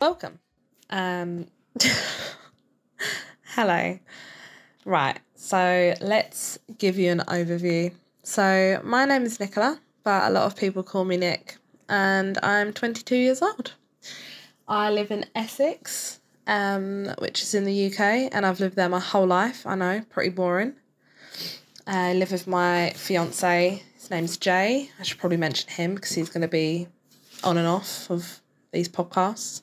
Welcome. Um, hello. Right, so let's give you an overview. So, my name is Nicola, but a lot of people call me Nick, and I'm 22 years old. I live in Essex, um, which is in the UK, and I've lived there my whole life. I know, pretty boring. I live with my fiance. His name's Jay. I should probably mention him because he's going to be on and off of these podcasts.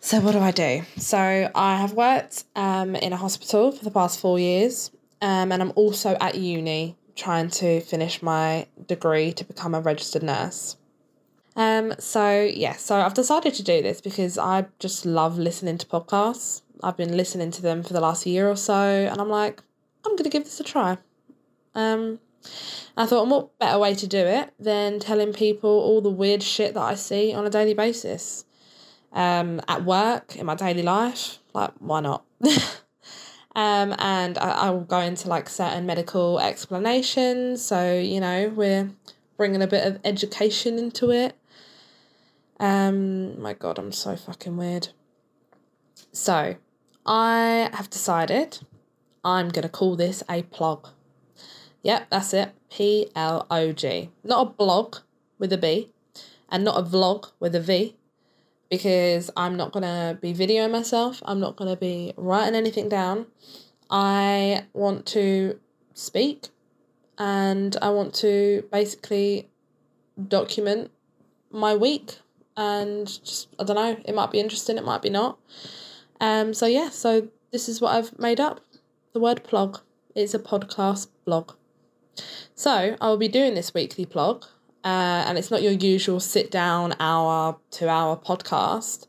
So, what do I do? So, I have worked um, in a hospital for the past four years, um, and I'm also at uni trying to finish my degree to become a registered nurse. Um, so yeah, so I've decided to do this because I just love listening to podcasts. I've been listening to them for the last year or so, and I'm like, I'm gonna give this a try. Um, I thought, what better way to do it than telling people all the weird shit that I see on a daily basis? Um, at work, in my daily life, like why not? um, and I, I will go into like certain medical explanations. So you know, we're bringing a bit of education into it. Um, my God, I'm so fucking weird. So, I have decided I'm going to call this a plog. Yep, that's it. P L O G. Not a blog with a B and not a vlog with a V because I'm not going to be videoing myself. I'm not going to be writing anything down. I want to speak and I want to basically document my week and just I don't know, it might be interesting, it might be not. Um so yeah, so this is what I've made up. The word plog is a podcast blog. So I will be doing this weekly blog. uh, and it's not your usual sit down hour, two hour podcast,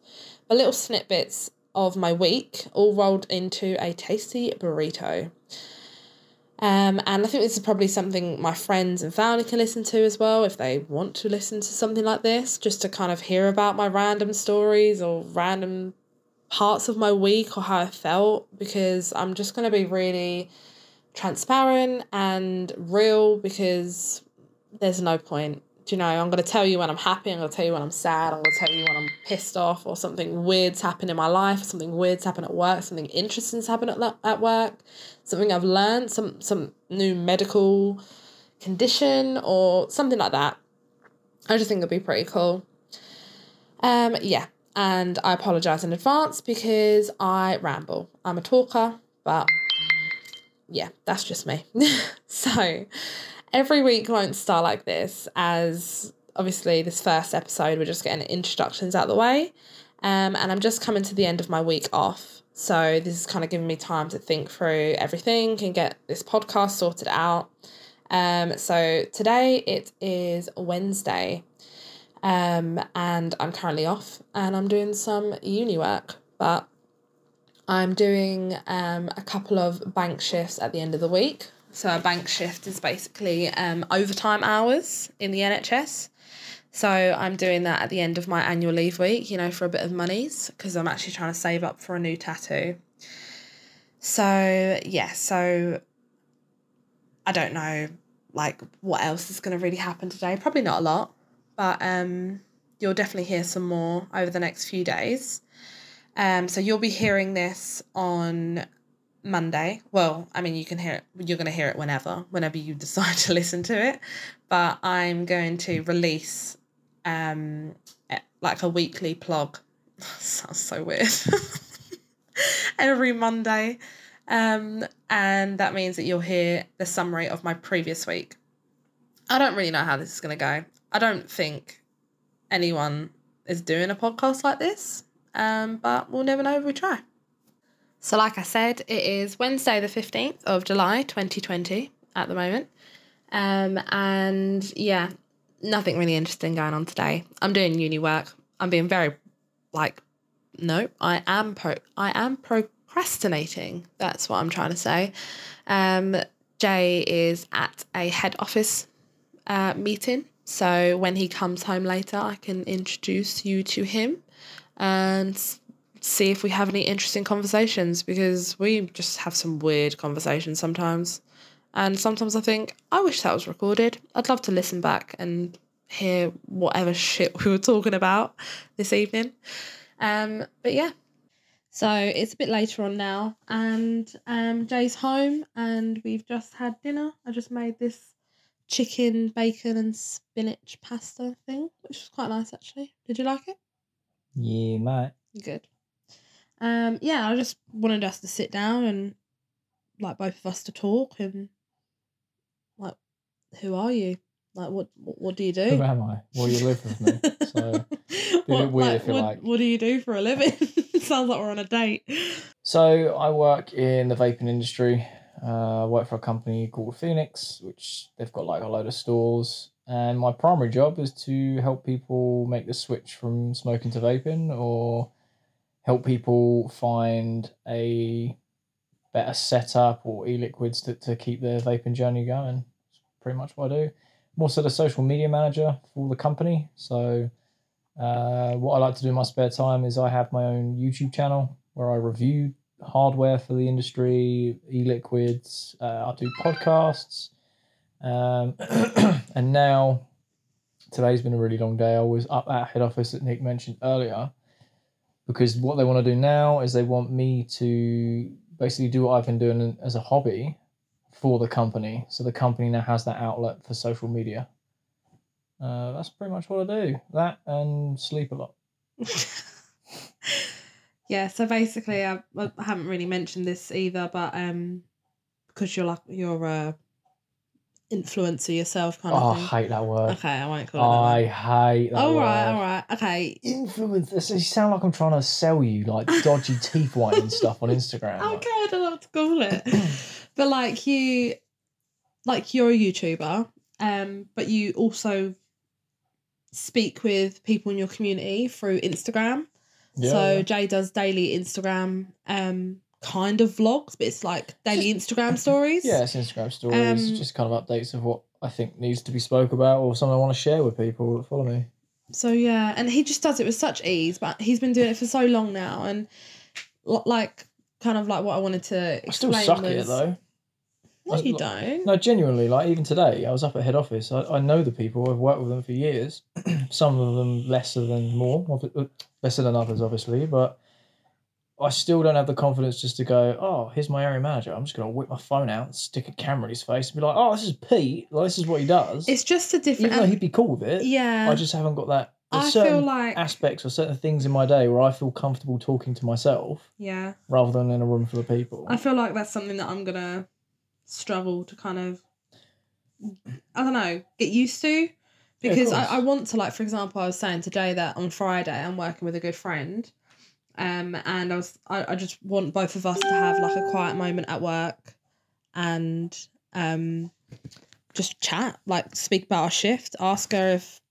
but little snippets of my week all rolled into a tasty burrito. Um, and I think this is probably something my friends and family can listen to as well if they want to listen to something like this, just to kind of hear about my random stories or random parts of my week or how I felt, because I'm just going to be really transparent and real because there's no point do you know, I'm going to tell you when I'm happy, I'm going to tell you when I'm sad, I'm going to tell you when I'm pissed off or something weird's happened in my life, or something weird's happened at work, something interesting's happened at, at work, something I've learned, some, some new medical condition or something like that. I just think it'd be pretty cool. Um, yeah, and I apologise in advance because I ramble. I'm a talker, but yeah, that's just me. so, every week won't start like this, as obviously this first episode we're just getting introductions out of the way. Um, and I'm just coming to the end of my week off. So this is kind of giving me time to think through everything and get this podcast sorted out. Um, so today it is Wednesday. Um, and I'm currently off and I'm doing some uni work, but I'm doing um, a couple of bank shifts at the end of the week, so a bank shift is basically um, overtime hours in the NHS. So I'm doing that at the end of my annual leave week, you know, for a bit of monies because I'm actually trying to save up for a new tattoo. So yeah, so I don't know like what else is going to really happen today. Probably not a lot, but um, you'll definitely hear some more over the next few days. Um, so you'll be hearing this on Monday. Well, I mean, you can hear it, you're going to hear it whenever, whenever you decide to listen to it. But I'm going to release um like a weekly plog. Sounds so weird. Every Monday. Um, and that means that you'll hear the summary of my previous week. I don't really know how this is going to go. I don't think anyone is doing a podcast like this, um, but we'll never know if we try. So, like I said, it is Wednesday, the 15th of July, 2020 at the moment. Um, and yeah, nothing really interesting going on today. I'm doing uni work. I'm being very, like, no, I am pro, I am procrastinating. That's what I'm trying to say. Um, Jay is at a head office uh, meeting. So when he comes home later, I can introduce you to him and see if we have any interesting conversations because we just have some weird conversations sometimes. And sometimes I think, I wish that was recorded. I'd love to listen back and hear whatever shit we were talking about this evening. Um, but yeah. So it's a bit later on now, and um, Jay's home, and we've just had dinner. I just made this chicken, bacon, and spinach pasta thing, which was quite nice actually. Did you like it? Yeah, mate. Good. Um, yeah, I just wanted us to sit down and like both of us to talk and like, who are you? Like, what what, do you do? Who am I? Well, you live with me, so what, weird if what, like. what do you do for a living? Sounds like we're on a date. So I work in the vaping industry. Uh, I work for a company called Phoenix, which they've got like a load of stores. And my primary job is to help people make the switch from smoking to vaping or help people find a better setup or e-liquids to, to keep their vaping journey going. It's pretty much what I do. I'm also the social media manager for the company. So uh, what I like to do in my spare time is I have my own YouTube channel where I review hardware for the industry, e-liquids. Uh, I do podcasts. Um, and now today's been a really long day. I was up at head office that Nick mentioned earlier because what they want to do now is they want me to basically do what I've been doing as a hobby for the company. So the company now has that outlet for social media. Uh, that's pretty much what I do. That and sleep a lot. yeah, so basically, I, I haven't really mentioned this either, but um, because you're like you're a influencer yourself, kind Oh, of thing. I hate that word. Okay, I won't call it. I that. hate that All word. right, all right, okay. Influence. You sound like I'm trying to sell you like dodgy teeth whitening stuff on Instagram. like- Okay, I don't know what to call it. but like you, like you're a YouTuber, um, but you also speak with people in your community through Instagram. Yeah, so. Jay does daily Instagram um kind of vlogs, but it's like daily Instagram stories. Yeah, it's Instagram stories, Um, just kind of updates of what I think needs to be spoke about or something I want to share with people that follow me. So yeah, and he just does it with such ease, but he's been doing it for so long now, and l- like kind of like what I wanted to I still suck was, at it though. No, I- you don't. No, genuinely, like even today, I was up at head office. I, I know the people. I've worked with them for years. Some of them lesser than more, uh, lesser than others, obviously. But I still don't have the confidence just to go. Oh, here's my area manager. I'm just gonna whip my phone out, and stick a camera in his face, and be like, "Oh, this is Pete. Like, this is what he does." It's just a different. even though he'd be cool with it, yeah, I just haven't got that. There's I certain feel like aspects or certain things in my day where I feel comfortable talking to myself yeah, rather than in a room full of people. I feel like that's something that I'm gonna struggle to kind of, I don't know, get used to. Because course. I, I want to like for example I was saying today that on Friday I'm working with a good friend, um and I was I, I just want both of us to have like a quiet moment at work, and um just chat like speak about our shift, ask her if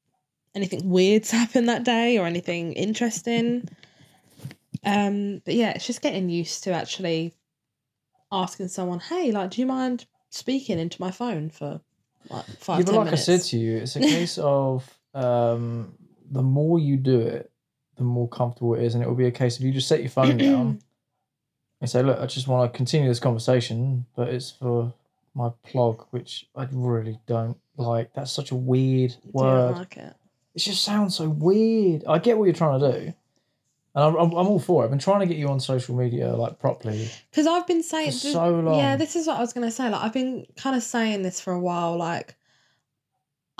anything weird's happened that day or anything interesting. Um, but yeah, it's just getting used to actually asking someone, "Hey, like, do you mind speaking into my phone for like five, yeah, but like minutes?" I said to you, it's a case of um, the more you do it, the more comfortable it is, and it will be a case of you just set your phone down and say, "Look, I just want to continue this conversation, but it's for my plog, which I really don't like. That's such a weird word. like it? it just sounds so weird. I get what you're trying to do." And I'm, I'm, I'm all for it. I've been trying to get you on social media like properly Because I've been saying for th- so long. Yeah, this is what I was gonna say. Like, I've been kind of saying this for a while. Like,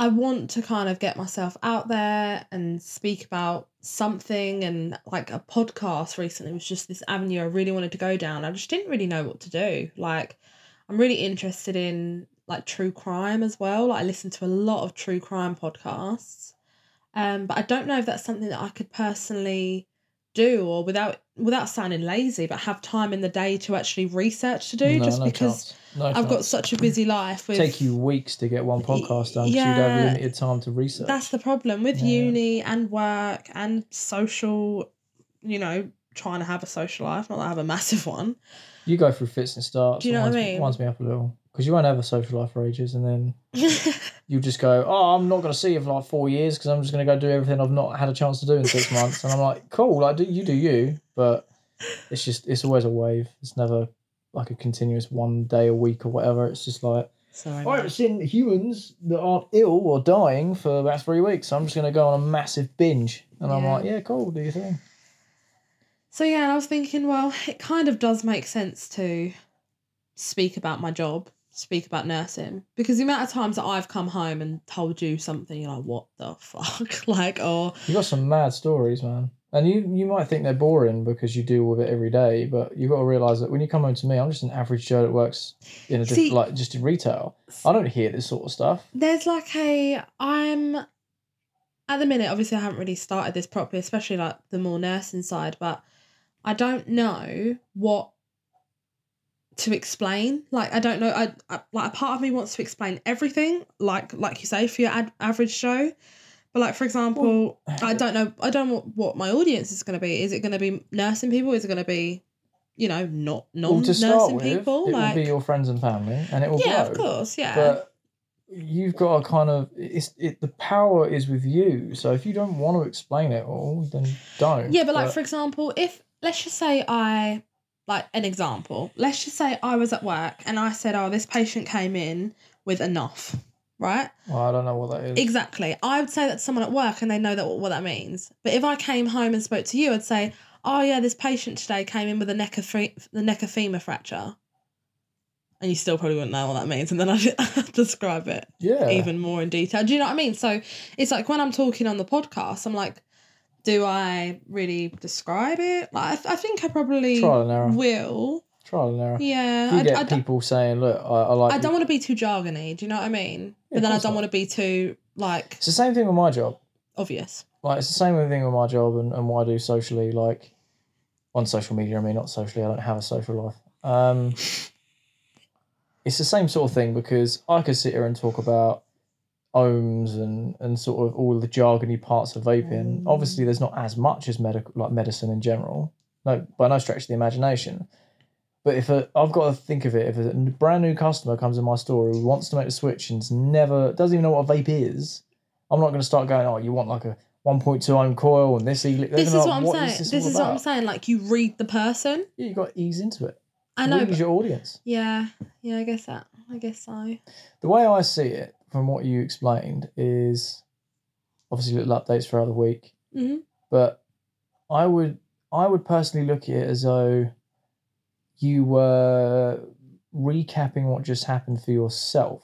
I want to kind of get myself out there and speak about something, and like a podcast recently was just this avenue I really wanted to go down. I just didn't really know what to do. Like, I'm really interested in like true crime as well. Like, I listen to a lot of true crime podcasts, um, but I don't know if that's something that I could personally do or without without sounding lazy but have time in the day to actually research to do No, just no because chance. No I've got such a busy life with take you weeks to get one podcast done because you'd have Yeah. limited time to research. that's the problem with Yeah. uni and work and social you know trying to have a social life not that I have a massive one You go through fits and starts. Do you it know what I winds me- mean? winds me up a little because you won't have a social life for ages, and then you just go, "Oh, I'm not going to see you for like four years because I'm just going to go do everything I've not had a chance to do in six months." And I'm like, "Cool, like do you do you, but it's just it's always a wave. It's never like a continuous one day a week or whatever. It's just like Sorry. I haven't seen humans that aren't ill or dying for about three weeks. So I'm just gonna go on a massive binge, and I'm Yeah. like, yeah, cool, do your thing. So yeah, and I was thinking, well, it kind of does make sense to speak about my job, speak about nursing, because the amount of times that I've come home and told you something, you're like, what the fuck, like, or You got some mad stories, man. And you you might think they're boring because you deal with it every day, but you've got to realise that when you come home to me, I'm just an average Joe that works in a diff- See- like just in retail. I don't hear this sort of stuff. there's like a I'm at the minute. Obviously, I haven't really started this properly, especially like the more nursing side, but I don't know what to explain. Like I don't know. I, I like a part of me wants to explain everything, like like you say, for your ad- average show. But like for example, I don't know. I don't know what, my audience is going to be. Is it going to be nursing people? Is it going to be, you know, not Well, non to start nursing with, people? it like will be your friends and family, and it will yeah, grow. of course, yeah. But you've got to kind of it's it. The power is with you. So if you don't want to explain it all, then don't. Yeah, but like for example, if let's just say I like an example, let's just say I was at work and I said, "Oh, this patient came in with NOF," right? well, I don't know what that is. Exactly. I would say that to someone at work and they know that what that means. But if I came home and spoke to you, I'd say, "Oh yeah, this patient today came in with a neck of fe- the neck of femur fracture." And you still probably wouldn't know what that means, and then I'd describe it yeah. even more in detail. Do you know what I mean? So it's like when I'm talking on the podcast, I'm like, do I really describe it? Like, I, th- I think I probably Trial and error. will. Trial and error. Yeah, you I, get I, people saying, "Look, I, I like." I don't want to be too jargony. Do you know what I mean? Yeah, but then I don't not. want to be too like It's the same thing with my job. obvious. like it's the same thing with my job and, and what I do socially, like on social media. I mean, not socially. I don't have a social life. Um, it's the same sort of thing because I could sit here and talk about ohms and and sort of all the jargony parts of vaping. Mm. Obviously, there's not as much as medical like medicine in general. No, by no stretch of the imagination. But if a, I've got to think of it, if a brand new customer comes in my store who wants to make the switch and's never doesn't even know what a vape is, I'm not going to start going, oh, you want like a 1.2 ohm coil and this. e-" This is be what I'm saying. this, This, is what I'm saying. Like you read the person. Yeah, you got to ease into it. I know. Read your audience. yeah, yeah. I guess that. I guess so. The way I see it, from what you explained, is obviously little updates throughout the week. hmm But I would, I would personally look at it as though you were recapping what just happened for yourself.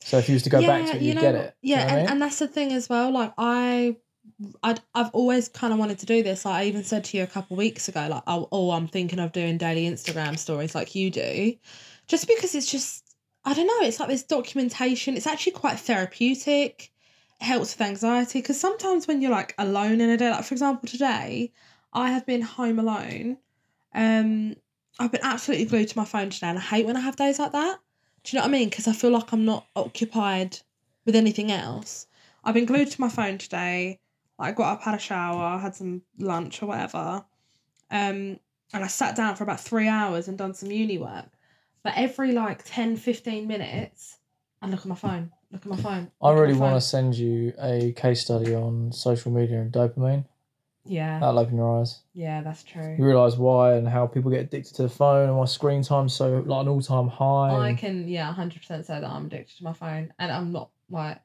So if you was to go back to it, you know get it. Yeah, You know what I and, mean? and that's the thing as well. Like I, I'd, I've always kind of wanted to do this. Like I even said to you a couple weeks ago, like oh, oh, I'm thinking of doing daily Instagram stories like you do, just because it's just I don't know. It's like this documentation. It's actually quite therapeutic. It helps with anxiety because sometimes when you're like alone in a day, like for example today, I have been home alone. Um, I've been absolutely glued to my phone today, and I hate when I have days like that. Do you know what I mean? Because I feel like I'm not occupied with anything else. I've been glued to my phone today. Like, I got up, had a shower, had some lunch or whatever. Um, and I sat down for about three hours and done some uni work. But every like 10, 15 minutes, I look at my phone, look at my phone. I really want to send you a case study on social media and dopamine. Yeah, That'll open your eyes. yeah, that's true. You realise why and how people get addicted to the phone and why screen time's so like an all time high. I can, yeah, 100% say that I'm addicted to my phone. And I'm not, like,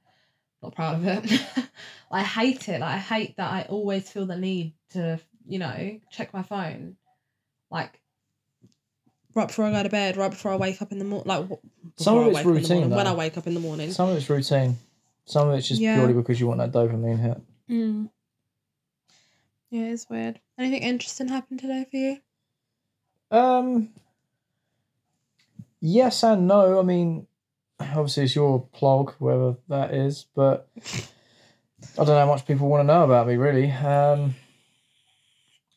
not proud of it. I hate it. Like, I hate that I always feel the need to, you know, check my phone. Like, right before I go to bed, right before I wake up in the morning. Like, Some before of I it's wake up in the routine, morning, When I wake up in the morning. Some of it's routine. Some of it's just Yeah. purely because you want that dopamine hit. Mm. Yeah, it's weird. Anything interesting happened today for you? Um. Yes and no. I mean, obviously it's your plog, whoever that is, but I don't know how much people want to know about me really. Um.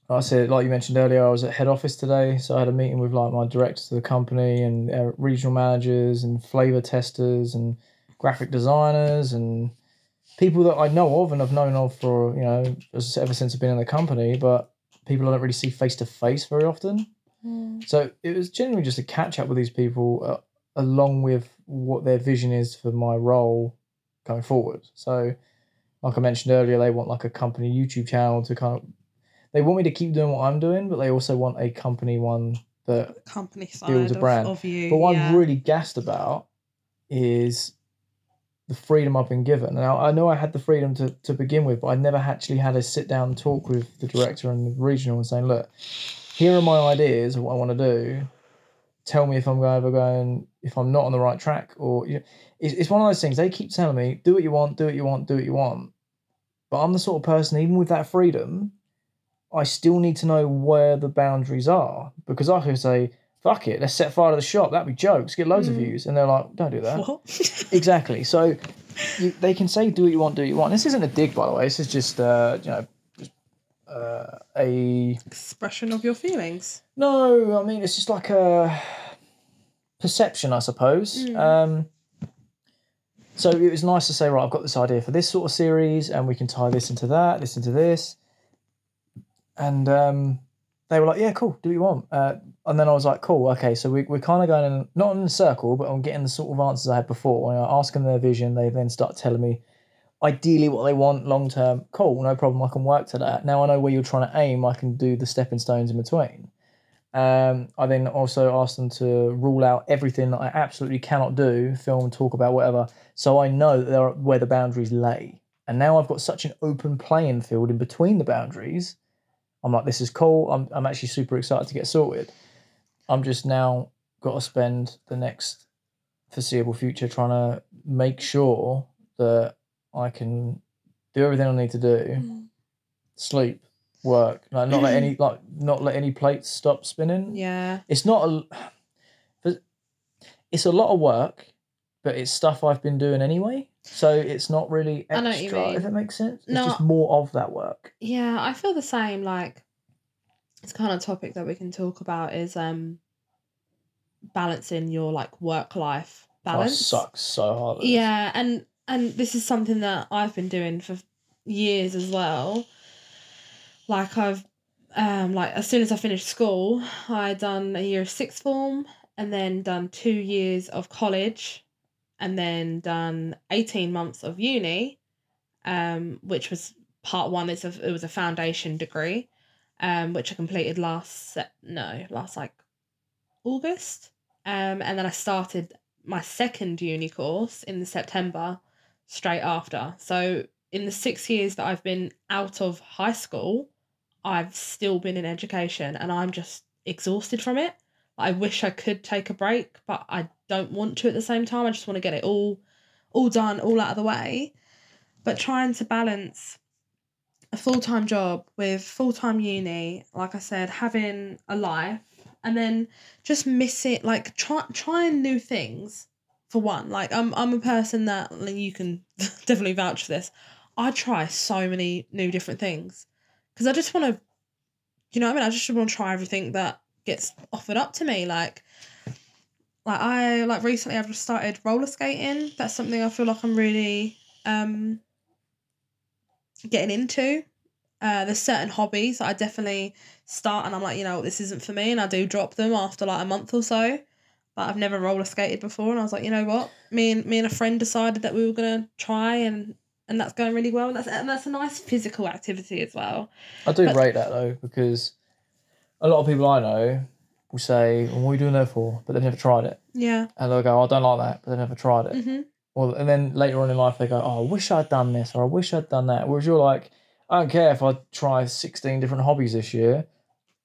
I said, like you mentioned earlier, I was at head office today, so I had a meeting with like my directors of the company and uh, regional managers and flavor testers and graphic designers and people that I know of and I've known of for you know ever since I've been in the company, but people I don't really see face to face very often. So it was generally just a catch up with these people, uh, along with what their vision is for my role going forward. So, like I mentioned earlier, they want like a company YouTube channel to kind of. they want me to keep doing what I'm doing, but they also want a company one that. company side Builds a of, brand. of you. But what yeah. I'm really gassed about is the freedom I've been given. Now I know I had the freedom to, to begin with, but I never actually had a sit down talk with the director and the regional and saying, look, here are my ideas of what I want to do. Tell me if I'm ever going, if I'm not on the right track, or you know, it's, it's one of those things. They keep telling me, do what you want, do what you want, do what you want. But I'm the sort of person, even with that freedom, I still need to know where the boundaries are because I could say, fuck it, let's set fire to the shop. That'd be jokes, get loads of Mm. views. And they're like, don't do that. Exactly. So you, they can say, do what you want, do what you want. This isn't a dig, by the way. This is just, uh, you know, just uh, a. Expression of your feelings. No, I mean, it's just like a perception, I suppose. Mm. Um, so it was nice to say, right, I've got this idea for this sort of series, and we can tie this into that, this into this. And um, they were like, yeah, cool, do what you want. Uh, and then I was like, cool, okay, so we, we're kind of going, in, not in a circle, but I'm getting the sort of answers I had before. When I ask them their vision, they then start telling me ideally what they want long term. Cool, no problem, I can work to that. Now I know where you're trying to aim, I can do the stepping stones in between. Um, I then also asked them to rule out everything that I absolutely cannot do, film, talk about, whatever, so I know that are, where the boundaries lay. And now I've got such an open playing field in between the boundaries. I'm like, this is cool. I'm, I'm actually super excited to get sorted. I'm just now got to spend the next foreseeable future trying to make sure that I can do everything I need to do, mm. sleep, work, like not let any like not let any plates stop spinning. Yeah. It's not a but it's a lot of work, but it's stuff I've been doing anyway. So it's not really I know what you extra, if it makes sense. It's No. just more of that work. Yeah, I feel the same. Like, it's kind of topic that we can talk about is um balancing your like work life Oh, balance. sucks so hard. Yeah, and and this is something that I've been doing for years as well. Like I've um like as soon as I finished school, I done a year of sixth form and then done two years of college and then done 18 months of uni um which was part one it's a, it was a foundation degree um which I completed last no last like August um and then I started my second uni course in September straight after. So in the six years that I've been out of high school, I've still been in education and I'm just exhausted from it. I wish I could take a break, but I don't want to at the same time. I just want to get it all all done, all out of the way. But trying to balance a full-time job with full-time uni, like I said, having a life and then just miss it like try trying new things for one. Like i'm i'm a person that like, you can definitely vouch for this. I try so many new different things because i just want to you know what i mean? I just want to try everything that gets offered up to me. Like like i like recently i've just started roller skating. That's something i feel like i'm really um getting into uh there's certain hobbies that i definitely start and I'm like, you know, this isn't for me, and I do drop them after like a month or so. But I've never roller skated before, and I was like, you know what? Me and me and a friend decided that we were gonna try, and and that's going really well. And that's and that's a nice physical activity as well. I do But- rate that though because a lot of people I know will say, well, "What are you doing that for?" But they've never tried it, Yeah. and they'll go, oh, "I don't like that," but they've never tried it. Mhm. Well, and then later on in life they go, "Oh, I wish I'd done this," or "I wish I'd done that." Whereas you're like, "I don't care if I try sixteen different hobbies this year.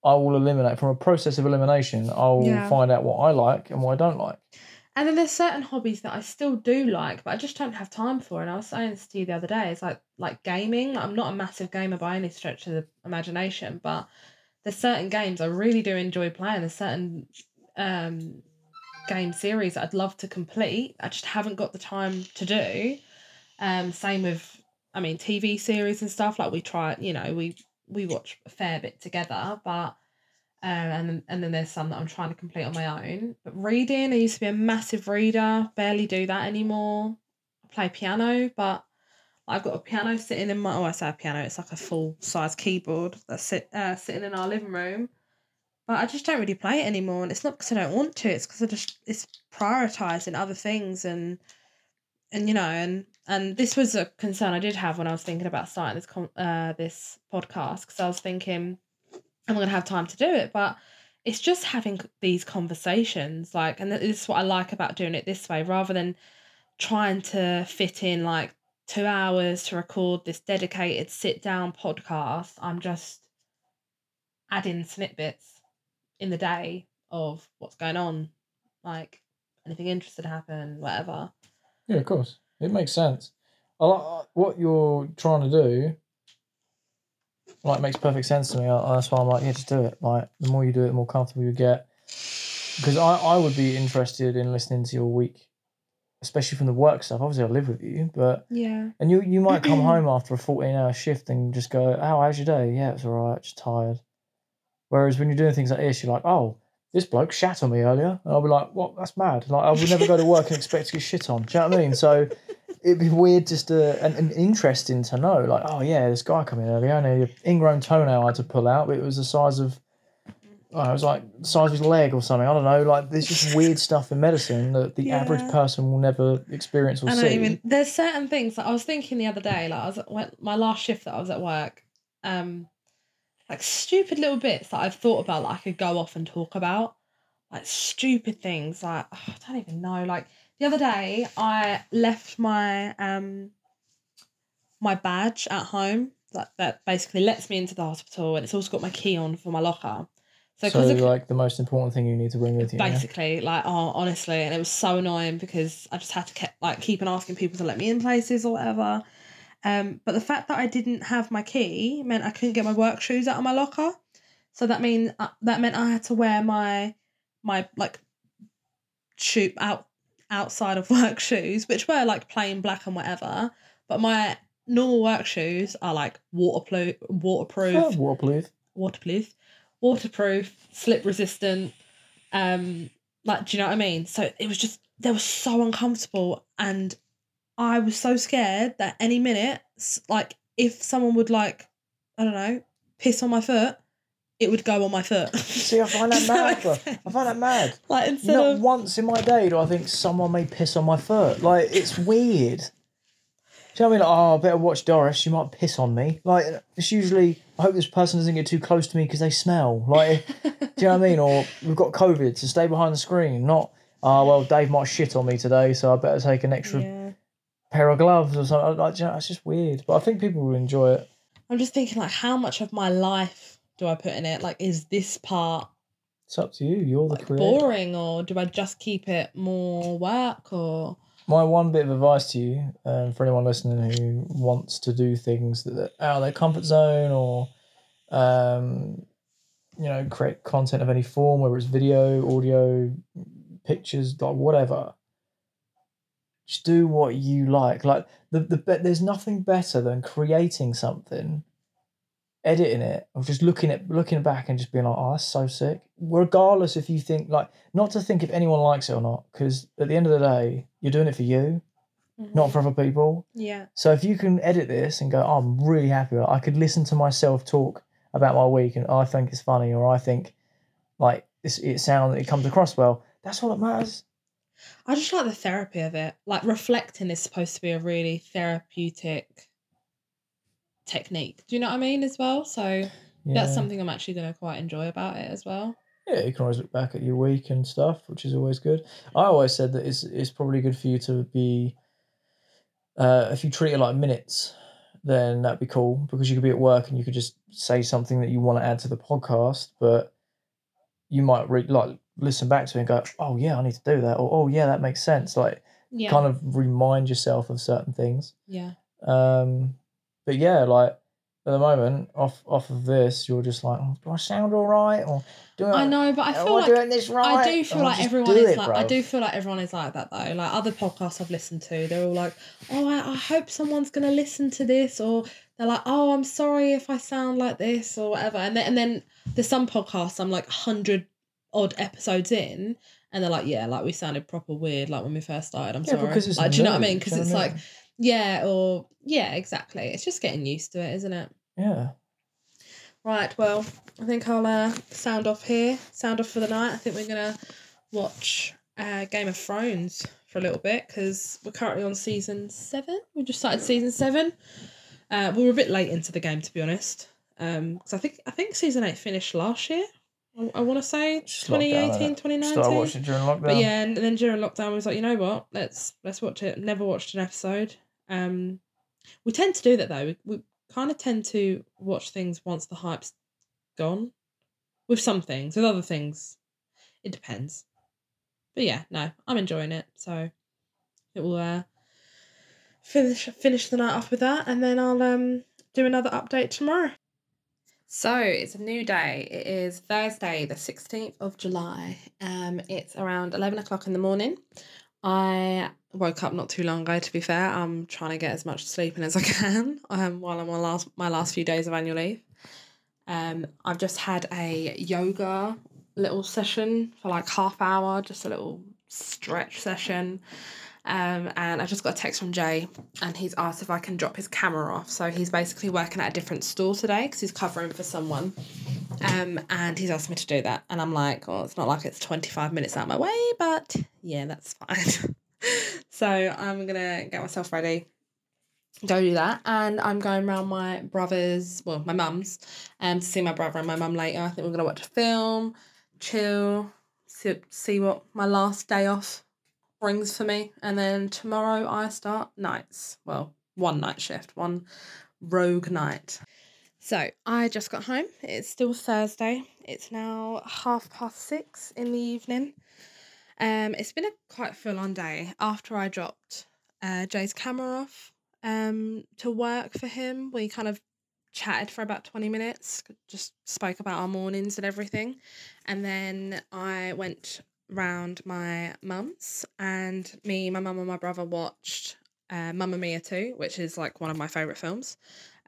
I will eliminate from a process of elimination. I'll Yeah. find out what I like and what I don't like." And then there's certain hobbies that I still do like, but I just don't have time for. And I was saying this to you the other day. It's like like gaming. I'm not a massive gamer by any stretch of the imagination, but there's certain games I really do enjoy playing. There's certain um, game series I'd love to complete. I just haven't got the time to do. Um, same with, I mean, TV series and stuff. Like we try, you know, we we watch a fair bit together, but um, and then, and then there's some that I'm trying to complete on my own. But reading, I used to be a massive reader. Barely do that anymore. I play piano, but I've got a piano sitting in my. Oh, I say a piano. It's like a full size keyboard that's sit uh, sitting in our living room. But I just don't really play it anymore, and it's not because I don't want to. It's because I just it's prioritizing other things and and you know and and this was a concern I did have when I was thinking about starting this con- uh, this podcast because I was thinking I'm gonna have time to do it, but it's just having these conversations like, and this is what I like about doing it this way rather than trying to fit in like two hours to record this dedicated sit down podcast. I'm just adding snippets in the day of what's going on, like anything interesting happen, whatever. Yeah, of course. It makes sense. I like uh, what you're trying to do. Like makes perfect sense to me. I, that's why I'm like, yeah, just do it. Like the more you do it, the more comfortable you get. Because I, I would be interested in listening to your week, especially from the work stuff. Obviously, I live with you, but Yeah. and you you might come home after a 14 hour shift and just go, oh, how's your day? Yeah, it's all right, just tired. Whereas when you're doing things like this, you're like, oh, this bloke shat on me earlier. And I'll be like, what? That's mad. Like, I would never go to work and expect to get shit on. Do you know what I mean? So it'd be weird just to, and, and interesting to know, like, oh, yeah, this guy come in earlier and an ingrown toenail I had to pull out, but it was the size of, oh, it was like the size of his leg or something. I don't know. Like, there's just weird stuff in medicine that the average person will never experience or I see. don't even. There's certain things that I was thinking the other day. Like I was at my last shift that I was at work. Um, like stupid little bits that I've thought about that I could go off and talk about. Like stupid things. Like oh, I don't even know. Like the other day, I left my um my badge at home. That that basically lets me into the hospital, and it's also got my key on for my locker. So So, because like, the most important thing you need to bring with you. yeah? basically like oh honestly and it was so annoying because i just had to keep like keep on asking people to let me in places or whatever um but the fact that i didn't have my key meant i couldn't get my work shoes out of my locker so that mean uh, that meant i had to wear my my like shoe out outside of work shoes which were like plain black and whatever but my normal work shoes are like waterproof waterproof Oh, waterproof. waterproof, waterproof, slip resistant. Um, like, do you know what I mean? So it was just they were so uncomfortable, and I was so scared that any minute, like, if someone would like, I don't know, piss on my foot, it would go on my foot. See, I find that mad, I find that mad. Like instead Not of once in my day do I think someone may piss on my foot. Like it's weird. Do you know what I mean? Like, oh, I better watch Doris. She might piss on me. Like it's usually. I hope this person doesn't get too close to me because they smell. Like, do you know what I mean? Or we've got COVID, so stay behind the screen. Not, oh well, Dave might shit on me today, so I better take an extra yeah. Pair of gloves or something. Like, you know, it's just weird. But I think people will enjoy it. I'm just thinking like, how much of my life do I put in it? Like, is this part It's up to you. You're the like creator. boring, or do I just keep it more work, or My one bit of advice to you, um, for anyone listening who wants to do things that are out of their comfort zone or, um, you know, create content of any form, whether it's video, audio, pictures, like whatever. Just do what you like. Like the the there's nothing better than creating something, editing it, or just looking at looking back and just being like, oh, that's so sick. Regardless if you think like not to think if anyone likes it or not, because at the end of the day, you're doing it for you, mm-hmm. not for other people. yeah, So if you can edit this and go, oh, I'm really happy. I could listen to myself talk about my week, and oh, I think it's funny, or I think like it's, it sounds it comes across well. That's all that matters. I just like the therapy of it. Like reflecting is supposed to be a really therapeutic technique. Do you know what I mean as well? So Yeah. that's something I'm actually going to quite enjoy about it as well. Yeah, you can always look back at your week and stuff, which is always good. I always said that it's it's probably good for you to be, uh, if you treat it like minutes, then that'd be cool because you could be at work and you could just say something that you want to add to the podcast, but you might re- like listen back to it and go, oh yeah, I need to do that, or oh yeah, that makes sense. Like Yeah. kind of remind yourself of certain things. yeah. Um, but yeah, like at the moment, off off of this, you're just like, oh, do I sound all right, or do I? I know, but I feel I like doing this right? I do feel like everyone is it, like I do feel like everyone is like that though. Like other podcasts I've listened to, they're all like, "Oh, I, I hope someone's gonna listen to this," or they're like, "Oh, I'm sorry if I sound like this," or whatever. And then and then there's some podcasts I'm like hundred odd episodes in, and they're like, "Yeah, like we sounded proper weird, like when we first started." I'm Yeah, sorry. because it's like, do you know what I mean? Because it's like, yeah, or yeah, exactly. It's just getting used to it, isn't it? yeah. Right, well, I think I'll uh, sound off here. Sound off for the night. I think we're gonna watch uh, Game of Thrones for a little bit because we're currently on season seven. We just started season seven. Uh, we were a bit late into the game, to be honest. Um, because I think I think season eight finished last year. I, I want to say Just 2018, innit? 2019. Started watching during lockdown. But yeah, and then during lockdown, I was like, you know what? Let's let's watch it. Never watched an episode. Um, we tend to do that though. We, we kind of tend to watch things once the hype's gone. With some things, with other things, it depends. But yeah, no, I'm enjoying it. So it will uh, finish finish the night off with that, and then I'll um do another update tomorrow. So it's a new day. It is Thursday, the 16th of July. Um, it's around 11 o'clock in the morning. I woke up not too long ago, to be fair. I'm trying to get as much sleep in as I can um, while I'm on last, my last few days of annual leave. Um, I've just had a yoga little session for like half hour, just a little stretch session. Um, and I just got a text from Jay, and he's asked if I can drop his camera off. So he's basically working at a different store today because he's covering for someone. Um, and he's asked me to do that, and I'm like, oh, it's not like it's 25 minutes out my way, but yeah, that's fine. so I'm gonna get myself ready, go do that, and I'm going around my brother's, well, my mum's, um, to see my brother and my mum later. I think we're gonna watch a film, chill, see, see what my last day off for me. And then tomorrow I start nights. Well, one night shift, one rogue night. So I just got home. It's still Thursday. It's now half past six in the evening. Um, it's been a quite full on day. After I dropped uh, Jay's camera off um, to work for him, we kind of chatted for about 20 minutes, just spoke about our mornings and everything. And then I went round my mum's and me, my mum and my brother watched uh, Mamma Mia 2, which is like one of my favourite films.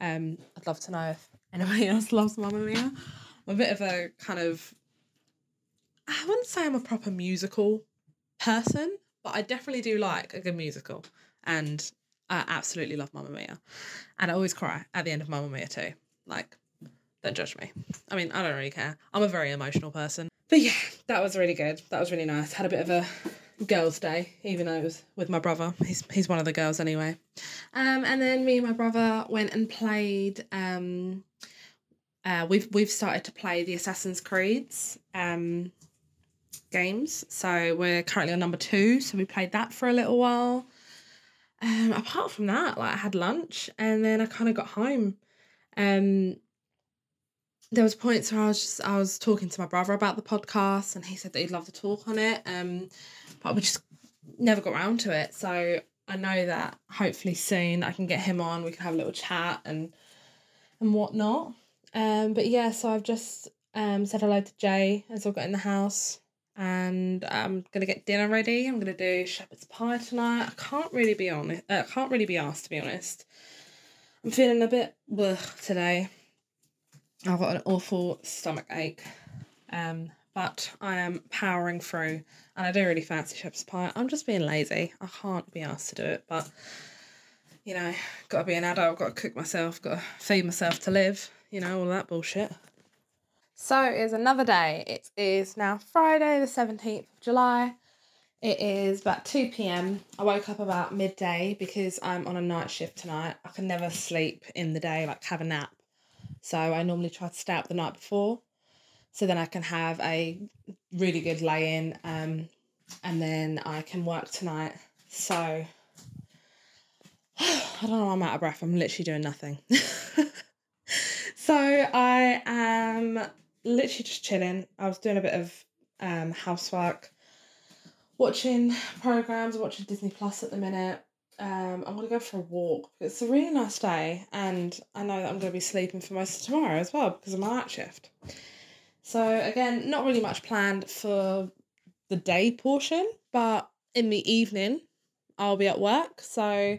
Um, I'd love to know if anybody else loves Mamma Mia. I'm a bit of a kind of, I wouldn't say I'm a proper musical person, but I definitely do like a good musical. And I absolutely love Mamma Mia. And I always cry at the end of Mamma Mia 2. Like, don't judge me. I mean, I don't really care. I'm a very emotional person. But yeah, that was really good. That was really nice. Had a bit of a girls' day, even though it was with my brother. He's he's one of the girls anyway. Um, and then me and my brother went and played. Um, uh, we've we've started to play the Assassin's Creeds um games. So we're currently on number two. So we played that for a little while. Um, apart from that, like I had lunch and then I kind of got home. Um, there was points where I was just I was talking to my brother about the podcast and he said that he'd love to talk on it. Um, but we just never got around to it. So I know that hopefully soon I can get him on. We can have a little chat and and whatnot. Um, but yeah, so I've just um said hello to Jay as I got in the house, and I'm gonna get dinner ready. I'm gonna do shepherd's pie tonight. I can't really be honest. Uh, I can't really be asked to be honest. I'm feeling a bit blech today. I've got an awful stomach ache. Um, but I am powering through and I do really fancy shepherd's pie. I'm just being lazy. I can't be asked to do it, but you know, gotta be an adult, gotta cook myself, gotta feed myself to live, you know, all that bullshit. So it's another day. It is now Friday, the 17th of July. It is about 2 pm. I woke up about midday because I'm on a night shift tonight. I can never sleep in the day, like have a nap. So I normally try to stay up the night before so then I can have a really good lay in um, and then I can work tonight. So I don't know, I'm out of breath. I'm literally doing nothing. so I am literally just chilling. I was doing a bit of um, housework, watching programs, watching Disney Plus at the minute. Um, I'm gonna go for a walk. It's a really nice day, and I know that I'm gonna be sleeping for most of tomorrow as well because of my night shift. So again, not really much planned for the day portion, but in the evening, I'll be at work. So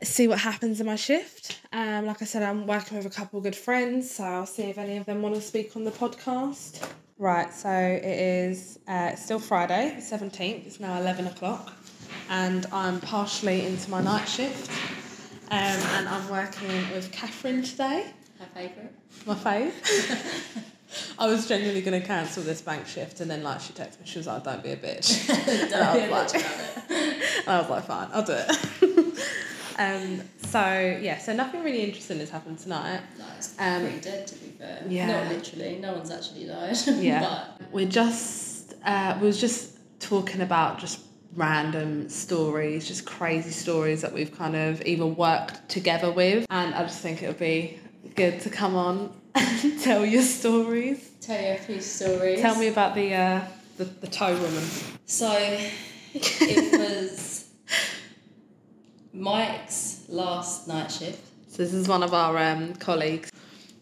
let's see what happens in my shift. Um, like I said, I'm working with a couple of good friends, so I'll see if any of them want to speak on the podcast. Right, so it is uh, still Friday, the 17th. It's now 11 o'clock, and I'm partially into my night shift. Um, and I'm working with Catherine today. Her favourite. My fave. I was genuinely going to cancel this bank shift, and then like she texted me, she was like, "Don't be a bitch." Don't And I be a was bitch like- and I was like, fine, I'll do it. um, so yeah, so nothing really interesting has happened tonight. No, it's Um, pretty dead to be fair. yeah. Not literally. No one's actually died. Yeah. We're just uh, we was just talking about just random stories, just crazy stories that we've kind of even worked together with, and I just think it would be good to come on and tell your stories. tell you a few stories. Tell me about the uh, the, the toe woman. So it was Mike's last night shift, So this is one of our um, colleagues.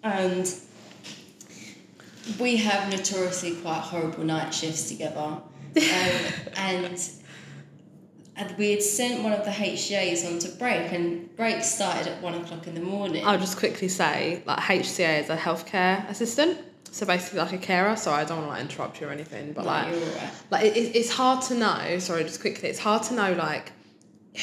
and we have notoriously quite horrible night shifts together. Um, and and we had sent one of the HCAs onto break, and break started at one o'clock in the morning. I'll just quickly say, like HCA is a healthcare assistant, so basically like a carer. Sorry, I don't want to like interrupt you or anything, but No, like, right. like it, it- it's hard to know. Sorry, just quickly, it's hard to know like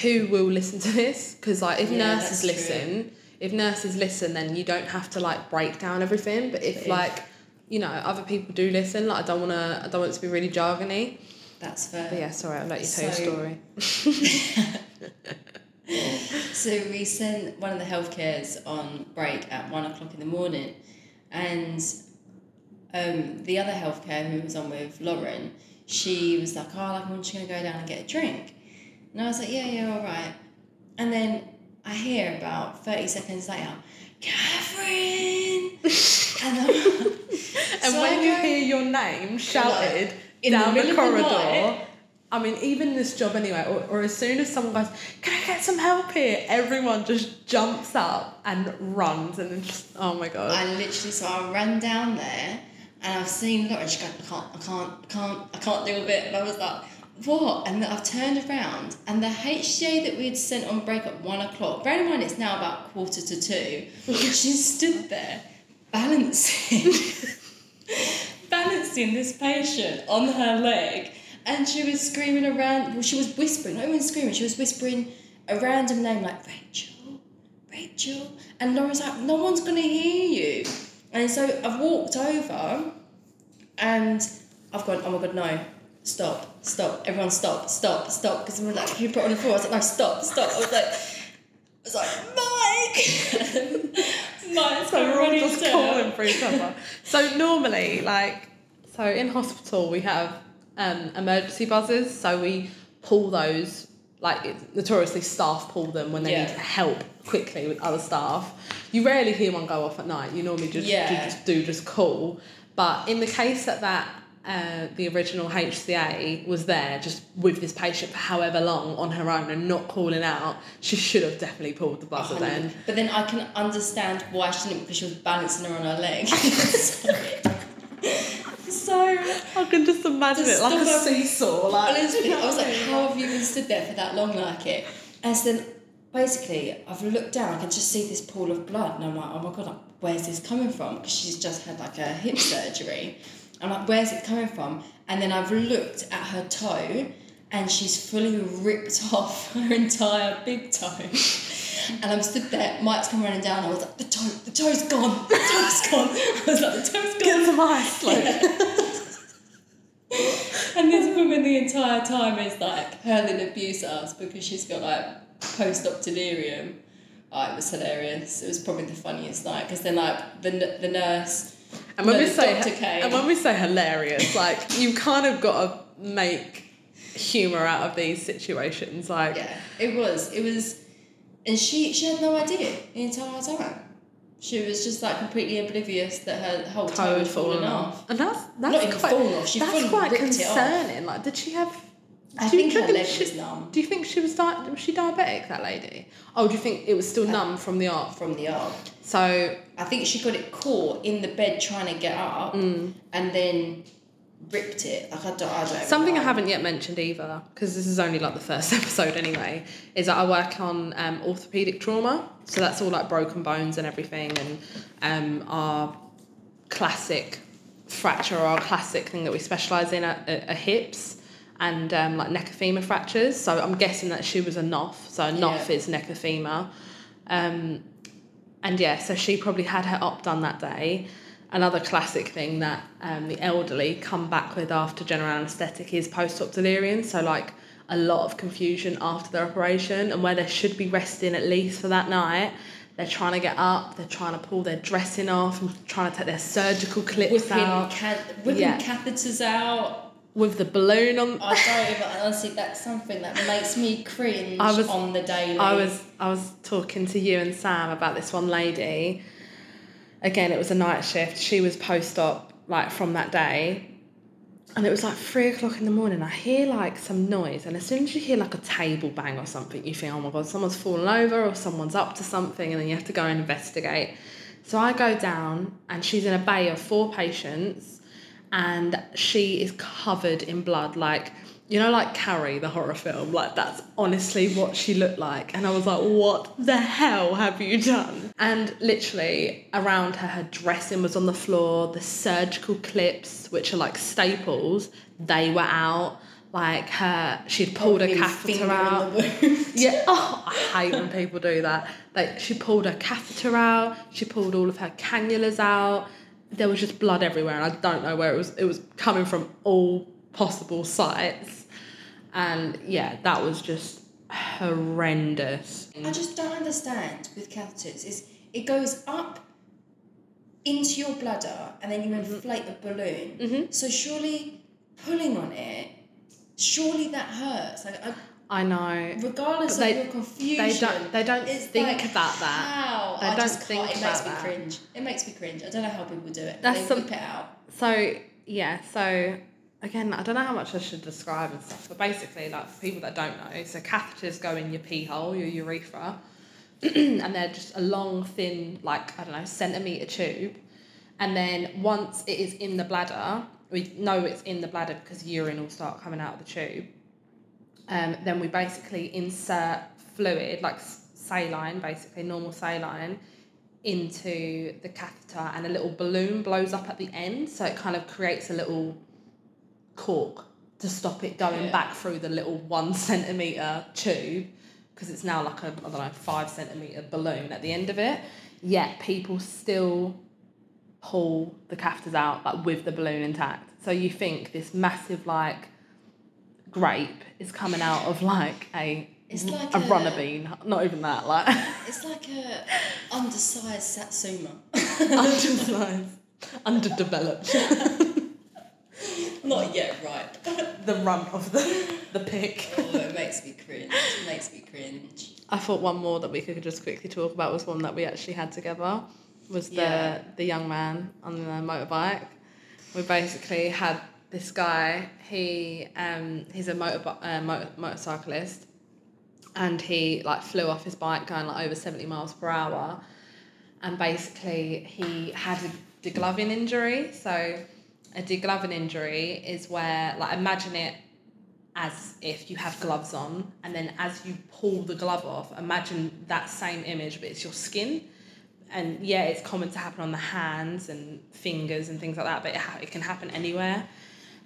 who will listen to this because like if Yeah, nurses that's true. listen, if nurses listen, then you don't have to like break down everything. But if But if- like you know other people do listen, like I don't want to, I don't want it to be really jargony. That's fair. But yeah, sorry, I'll let you tell So- your story. So we sent one of the healthcares on break at one o'clock in the morning, and um, the other healthcare who was on with Lauren, she was like, "Oh, like, I'm just gonna go down and get a drink," and I was like, "Yeah, yeah, all right." And then I hear about thirty seconds later, Catherine, and, And So when you hear your name shouted in the down the, the corridor, night. I mean, even this job anyway, or, or as soon as someone goes, Can I get some help here? Everyone just jumps up and runs and then just, oh my god. I literally so I ran down there and I've seen Laura she goes, I can't, I can't, I can't, I can't deal with it. And I was like, what? And then I've turned around and the HCA that we had sent on break at one o'clock, bear in mind it's now about quarter to two, she stood there balancing, balancing this patient on her leg and she was screaming around, well, she was whispering, not even screaming, she was whispering a random name like Rachel, Rachel. And Laura's like, no one's going to hear you. And so I've walked over and I've gone, oh my God, no, stop, stop, everyone stop, stop, stop. Because we're like, you put on the floor. I was like, no, stop, stop. I was like, was like, Mike! Mike's so we're all just down. calling for each other. so normally, like, so in hospital we have um, emergency buzzers, so we pull those. Like notoriously, staff pull them when they Yeah. need help quickly with other staff. You rarely hear one go off at night. You normally just, Yeah. just do just call. But in the case that that uh, the original HCA was there just with this patient for however long on her own and not calling out, she should have definitely pulled the buzzer then. But then I can understand why she didn't because she was balancing her on her leg. so, so I can just imagine it like a seesaw. Like, Honestly, I was like, how have you been stood there for that long like it? And so then basically, I've looked down, I can just see this pool of blood, and I'm like, oh my god, where's this coming from? Because she's just had like a hip surgery. I'm like, where's it coming from? And then I've looked at her toe, and she's fully ripped off her entire big toe. And I'm stood there, Mike's come running down, I was like, the toe, the toe's gone, the toe's gone. I was like, the toe's gone. Get some ice. Like, And this woman the entire time is like hurling abuse at us because she's got like post op delirium. Oh, it was hilarious. It was probably the funniest night because then like the the nurse and when No, we say and when we say hilarious, like you've kind of got to make humor out of these situations. Like, yeah it was it was and she she had no idea the entire time. She was just like completely oblivious that her whole toe had fallen off. off, and that's that's Not quite fallen off. She that's quite ripped it off. concerning. Like, did she have? I do you think her leg she- was numb Do you think she was di- was she diabetic? That lady? Oh, do you think it was still numb from the arm? from the arm. So I think she got it caught in the bed trying to get up Mm. and then ripped it. Like I don't, I don't Something I haven't yet mentioned either, because this is only like the first episode anyway, is that I work on um, orthopedic trauma. So that's all like broken bones and everything, and um, our classic fracture, or our classic thing that we specialise in are, are, are hips and um, like neck of femur fractures. So I'm guessing that she was a NOF. So a NOF Yeah. is neck of femur. Um, and yeah, so she probably had her op done that day. Another classic thing that um, the elderly come back with after general anaesthetic is post op delirium. So, like, a lot of confusion after their operation and where they should be resting at least for that night. They're trying to get up, they're trying to pull their dressing off and trying to take their surgical clips Whipping, out ca- whipping Yeah. catheters out. With the balloon on. I don't even honestly. That's something that makes me cringe I was- on the daily. I was I was talking to you and Sam about this one lady. Again, it was a night shift. She was post op like from that day. And it was like three o'clock in the morning. I hear like some noise, and as soon as you hear like a table bang or something, you think, oh my god, someone's fallen over or someone's up to something, and then you have to go and investigate. So I go down, and she's in a bay of four patients, and she is covered in blood. Like, you know, like Carrie, the horror film, like that's honestly what she looked like. And I was like, what the hell have you done? And literally around her, her dressing was on the floor, the surgical clips, which are like staples, they were out. Like her, she'd pulled her catheter out. Yeah, oh, I hate when people do that. Like she pulled her catheter out, she pulled all of her cannulas out. There was just blood everywhere, and I don't know where it was. It was coming from all possible sites, and yeah, that was just horrendous. I just don't understand with catheters is it goes up into your bladder and then you Mm-hmm. inflate the balloon. So surely pulling on it, surely that hurts. Like I, I know. regardless But of they- your confusion, They don't. They don't think like, about that. How? They I don't just think. It makes me that. cringe. It makes me cringe. I don't know how people do it. That's they some- it out. So yeah, so again, I don't know how much I should describe and stuff, but basically, like for people that don't know, so catheters go in your pee hole, your urethra, and they're just a long, thin, like I don't know, centimeter tube, and then once it is in the bladder, we know it's in the bladder because urine will start coming out of the tube. Um, then we basically insert fluid, like saline, basically normal saline, into the catheter and a little balloon blows up at the end so it kind of creates a little cork to stop it going Yeah. back through the little one centimeter tube because it's now like a I don't know five centimeter balloon at the end of it yet people still pull the catheters out like with the balloon intact so you think this massive like grape is coming out of like a It's like a a- runner bean not even that like It's like a undersized satsuma. undersized, underdeveloped. Not yet ripe. the rump of the the pick. oh, it makes me cringe. It makes me cringe. I thought one more that we could just quickly talk about was one that we actually had together. Was the Yeah. the young man on the motorbike. We basically had this guy. He um he's a motor uh, motor, motorcyclist, and he like flew off his bike going like over seventy miles per hour, and basically he had a degloving injury. So a degloving injury is where like imagine it as if you have gloves on and then as you pull the glove off imagine that same image but it's your skin and yeah it's common to happen on the hands and fingers and things like that but it, ha- it can happen anywhere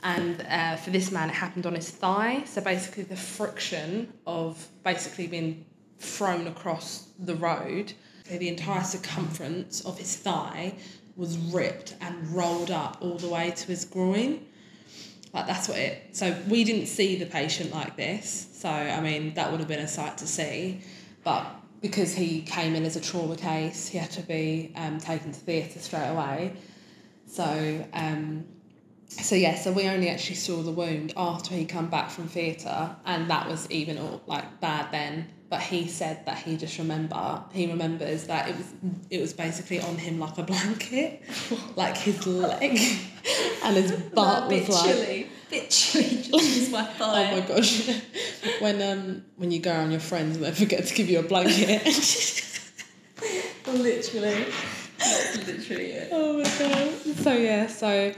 and uh, for this man it happened on his thigh so basically the friction of basically being thrown across the road so the entire circumference of his thigh was ripped and rolled up all the way to his groin like that's what it. So we didn't see the patient like this. So I mean that would have been a sight to see, but because he came in as a trauma case, he had to be um, taken to theatre straight away. So um, so yeah, so we only actually saw the wound after he come back from theatre, and that was even all, like bad then. But he said that he just remember he remembers that it was it was basically on him like a blanket, like his leg, and his butt was like chilly. Bit chilly. Just my thigh. Oh my gosh. when um when you go around your friends and they forget to give you a blanket. Literally. That's literally it. oh my god. So yeah, so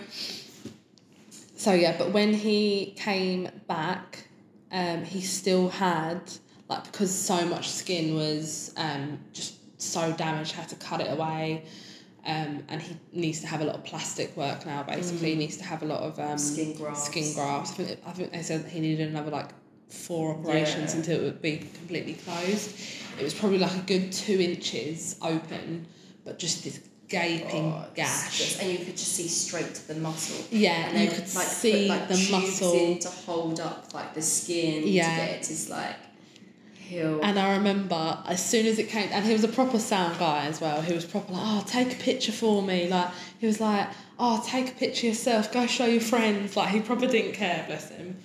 so yeah, but when he came back, um, he still had like because so much skin was um just so damaged, had to cut it away. Um, and he needs to have a lot of plastic work now. Basically, he needs to have a lot of um, Skin grafts. Skin grafts. I think, I think they said that he needed another like four operations Yeah. until it would be completely closed. It was probably like a good two inches open, but just this gaping Oh, gash. just- and you could just see straight to the muscle. yeah, And you could like, see put, like, the muscle. to hold up like the skin Yeah. to get it to like heal. And I remember as soon as it came, and he was a proper sound guy as well. He was proper like, oh, take a picture for me. Like he was like, oh, take a picture yourself. Go show your friends. Like he probably didn't care, bless him.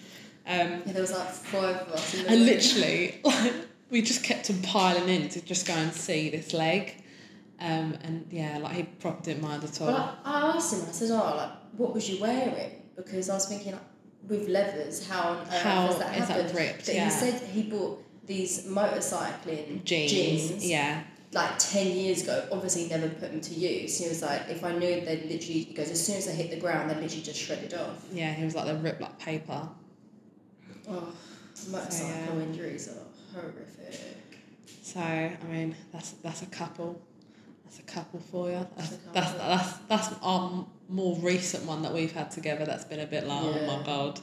Um, yeah, there was like five of us. In the and literally, like, we just kept on piling in to just go and see this leg. Um, and yeah, like he probably didn't mind at all. Well, I, I asked him. I said, "Oh, like, what was you wearing?" Because I was thinking, like, with leathers, how on earth How has that is that happened? ripped? But Yeah. he said he bought these motorcycling jeans, jeans yeah, like 10 years ago, obviously never put them to use. He was like, if I knew they'd literally, he goes, as soon as they hit the ground, they'd literally just shredded off. yeah. He was like they ripped like paper. Oh, motorcycle yeah. injuries are horrific. So I mean, that's that's a couple. That's a couple for you. That's That's that's, that's that's our more recent one that we've had together. That's been a bit like, oh my god.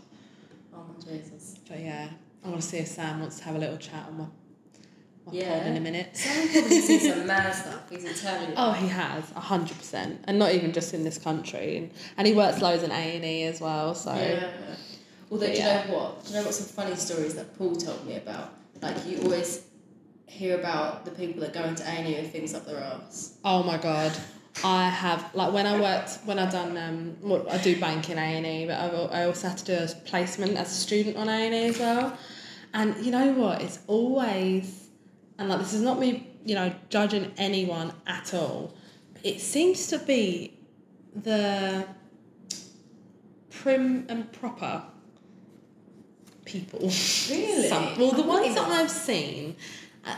Oh my Jesus. But yeah, I want to see if Sam wants to have a little chat on my my Yeah. pod in a minute. Sam probably sees some mad stuff. He's Italian. Oh, he has a hundred percent, and not even just in this country, and, and he works loads in A and E as well. So Yeah. Although, But do you yeah. know what? Do you know what some funny stories that Paul told me about? Like, you always hear about the people that go into A&E with things up their arse. Oh my god, I have like when I worked when I done um well, I do banking A and E, but I, I also had to do a placement as a student on A and E as well, and you know what? It's always and like this is not me you know judging anyone at all. It seems to be the prim and proper people. Really? Some, well, the ones that I've seen,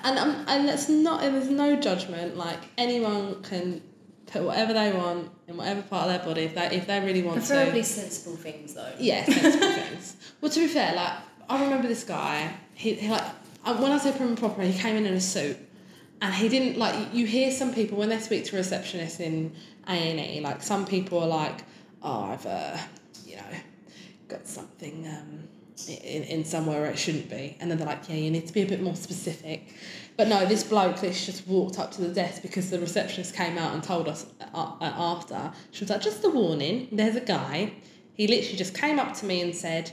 and um, and it's not. There's no judgment. Like anyone can put whatever they want in whatever part of their body if they if they really want Preferably to. sensible things, though. Yeah, sensible things. Well, to be fair, like I remember this guy. He, he like um, when I say prim and proper, he came in in a suit, and he didn't like. You hear some people when they speak to receptionists in A and E, like some people are like, "Oh, I've uh, you know, got something um, in, in somewhere where it shouldn't be," and then they're like, "Yeah, you need to be a bit more specific." But no, this bloke this just walked up to the desk because the receptionist came out and told us uh, uh, after. She was like, "Just a warning. There's a guy. He literally just came up to me and said."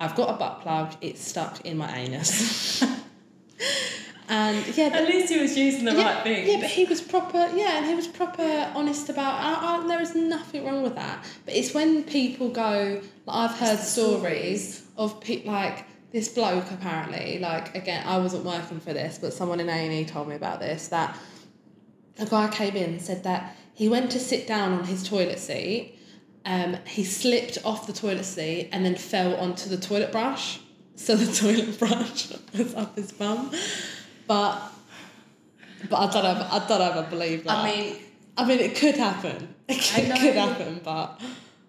I've got a butt plug, it's stuck in my anus. and yeah, but, At least he was using the yeah, right thing. Yeah, but he was proper. Yeah, and he was proper honest about. I, I, there is nothing wrong with that. But it's when people go. Like I've heard stories of pe- like this bloke. Apparently, like again, I wasn't working for this, but someone in A and E told me about this. That a guy came in and said that he went to sit down on his toilet seat. Um, he slipped off the toilet seat and then fell onto the toilet brush. So the toilet brush was up his bum. But but I don't know. I don't ever believe that. I mean, I mean, it could happen. It could, know- could happen, but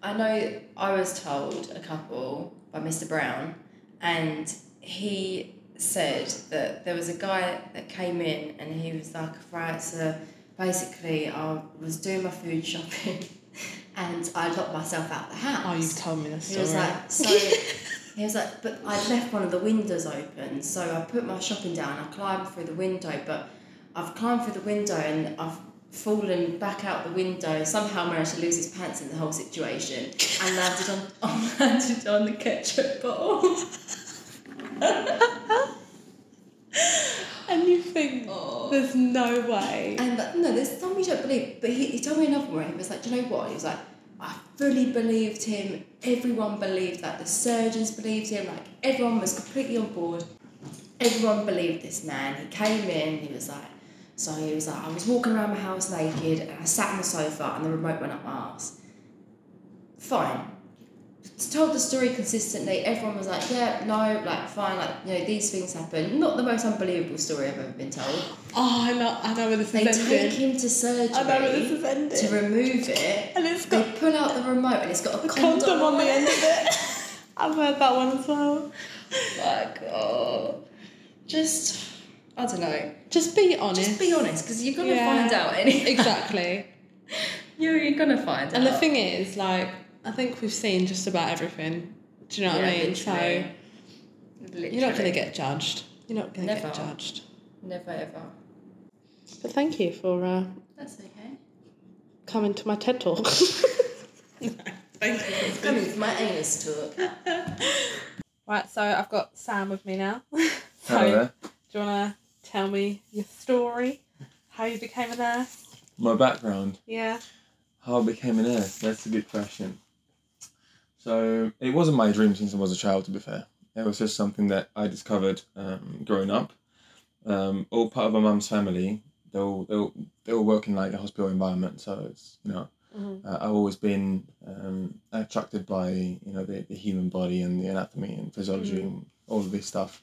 I know I was told a couple by Mr. Brown, and he said that there was a guy that came in and he was like, right, so basically I was doing my food shopping and I locked myself out the house. oh, you've told me this He was like, so he was like, but I left one of the windows open, so I put my shopping down. I climbed through the window, but I've climbed through the window and I've fallen back out the window. Somehow managed to lose his pants in the whole situation and landed on, on landed on the ketchup bottle. and you think Oh. there's no way. And that, no, there's some you don't believe. But he, he told me another one. He was like, Do you know what? He was like, I fully believed him. Everyone believed that. The surgeons believed him. Like everyone was completely on board. Everyone believed this man. He came in. He was like, so he was like, I was walking around my house naked, and I sat on the sofa, and the remote went up my ass. Fine. Told the story consistently. Everyone was like, yeah, no, like fine, like you know these things happen. Not the most unbelievable story I've ever been told. Oh, I know. I know where this They is take ending. him to surgery I know where this is ending. to remove it. and it's They got they pull out the remote and it's got a a condom, condom on the end of it. I've heard that one as well. Like, oh, just I don't know. Just be honest. Just be honest, because you're gonna Yeah. find out anyway. Exactly. You're, you're gonna find And out. And the thing is, like, I think we've seen just about everything. Do you know what I mean? literally. So you're not going to get judged. You're not going to Never. get judged. never ever. But thank you for uh, That's okay. coming to my TED talk. thank you. Coming to my anus talk. Right, so I've got Sam with me now. so, Hello there. do you want to tell me your story? How you became a nurse? My background, Yeah. how I became a nurse. That's a good question. So it wasn't my dream since I was a child. To be fair, it was just something that I discovered um, growing up. Um, all part of my mum's family. They all they all, they all work in like a hospital environment. So it's you know Mhm. uh, I've always been um, attracted by you know the, the human body and the anatomy and physiology and all of this stuff.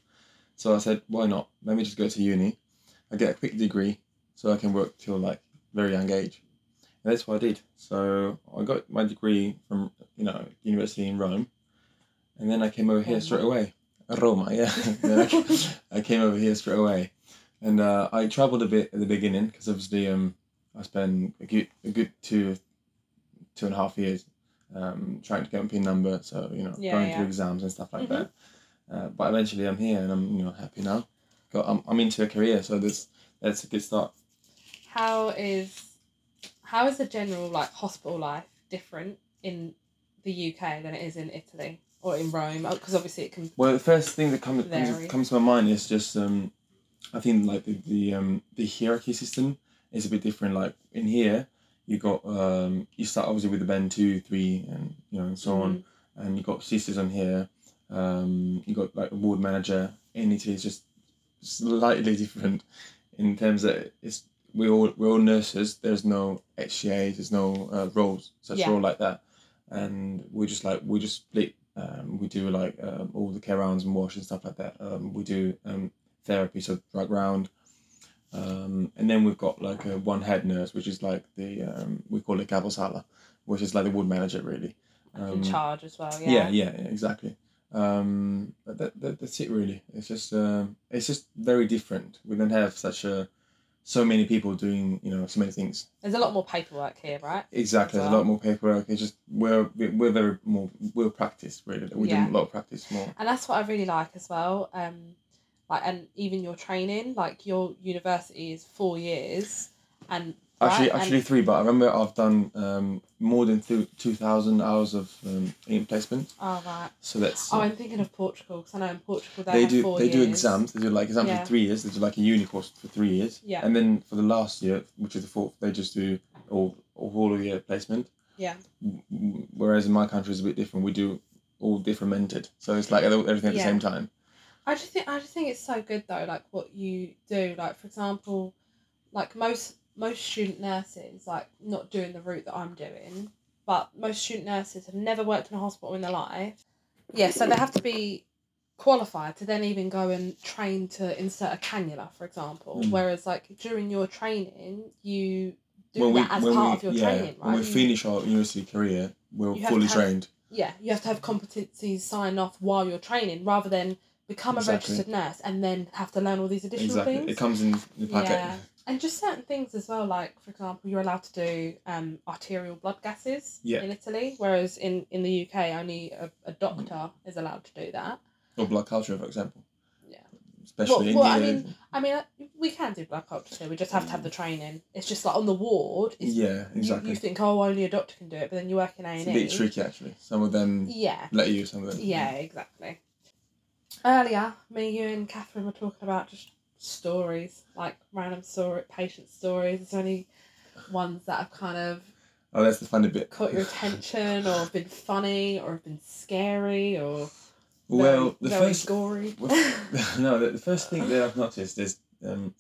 So I said, why not? Let me just go to uni. I get a quick degree so I can work till like very young age. And that's what I did. So I got my degree from you know university in Rome, and then I came over here straight away. Roma, yeah. I came over here straight away, and uh, I travelled a bit at the beginning because obviously um I spent a good a good two two and a half years um trying to get my PIN number, so you know Yeah, going yeah. through exams and stuff like Mhm. that. Uh, but eventually I'm here and I'm you know happy now. Got I'm, I'm into a career, so this that's a good start. How is how is the general like hospital life different in the UK than it is in Italy or in Rome? Because obviously it can. Well, the first thing that comes comes, comes to my mind is just um, I think like the the um, the hierarchy system is a bit different. Like in here, you got um, you start obviously with the band two, three, and you know and so on, and you got sisters on here. Um, you got like a ward manager. In Italy, it's just slightly different in terms that it's we all we're all nurses. There's no HCAs. There's no uh, roles such Yeah. role like that, and we just like we just split um, we do like um, all the care rounds and wash and stuff like that. Um, we do um, therapy, so drug round, um, and then we've got like a one head nurse, which is like the um, we call it caposala, which is like the ward manager really. in Um, charge as well. yeah, Yeah. yeah, yeah, exactly. Um, but that, that that's it really. It's just um, it's just very different. We don't have such a so many people doing you know so many things. There's a lot more paperwork here, right? Exactly, As there's a lot more paperwork. It's just we're we're very more we're practiced really. We Yeah. do a lot of practice more. And that's what I really like as well. Um, like and even your training, like your university is four years, and Actually, right? actually three. But I remember I've done um, more than th- two thousand hours of um, in placement. Oh right. So that's Oh, I'm thinking of Portugal because I know in Portugal they, they do they do exams. They do like exams Yeah. for three years. They do like a uni course for three years. Yeah. And then for the last year, which is the fourth, they just do all all whole year placement. Yeah. Whereas in my country it's a bit different. We do all differentiated. So it's like everything at the Yeah. same time. I just think I just think it's so good though, like what you do. Like for example, like most most student nurses, like not doing the route that I'm doing, but most student nurses have never worked in a hospital in their life. Yeah, so they have to be qualified to then even go and train to insert a cannula, for example. Mm. Whereas like during your training, you do when we that as when part we of your yeah training, right? when we finish our university career, we're fully have- trained. yeah, you have to have competencies signed off while you're training, rather than become Exactly. a registered nurse and then have to learn all these additional Exactly. things. It comes in the packet. Yeah. And just certain things as well, like for example, you're allowed to do um, arterial blood gases Yeah. in Italy, whereas in, in the UK only a, a doctor is allowed to do that. Or blood culture, for example. Yeah. Especially well, I in here. mean- I mean, uh, we can do blood culture too. We just have to have the training. It's just like on the ward. Yeah, exactly. You, think, oh, only a doctor can do it, but then you work in A and E. it's a bit tricky actually. Some of them Yeah. let you, some of them. Yeah, exactly. Earlier, me, you, and Catherine were talking about just stories, like random story, patient stories. Is there any ones that have kind of Oh, that's the funny bit. caught your attention, or been funny, or have been scary, or Well, very, the very first gory? no, the, the first thing that I've noticed is um,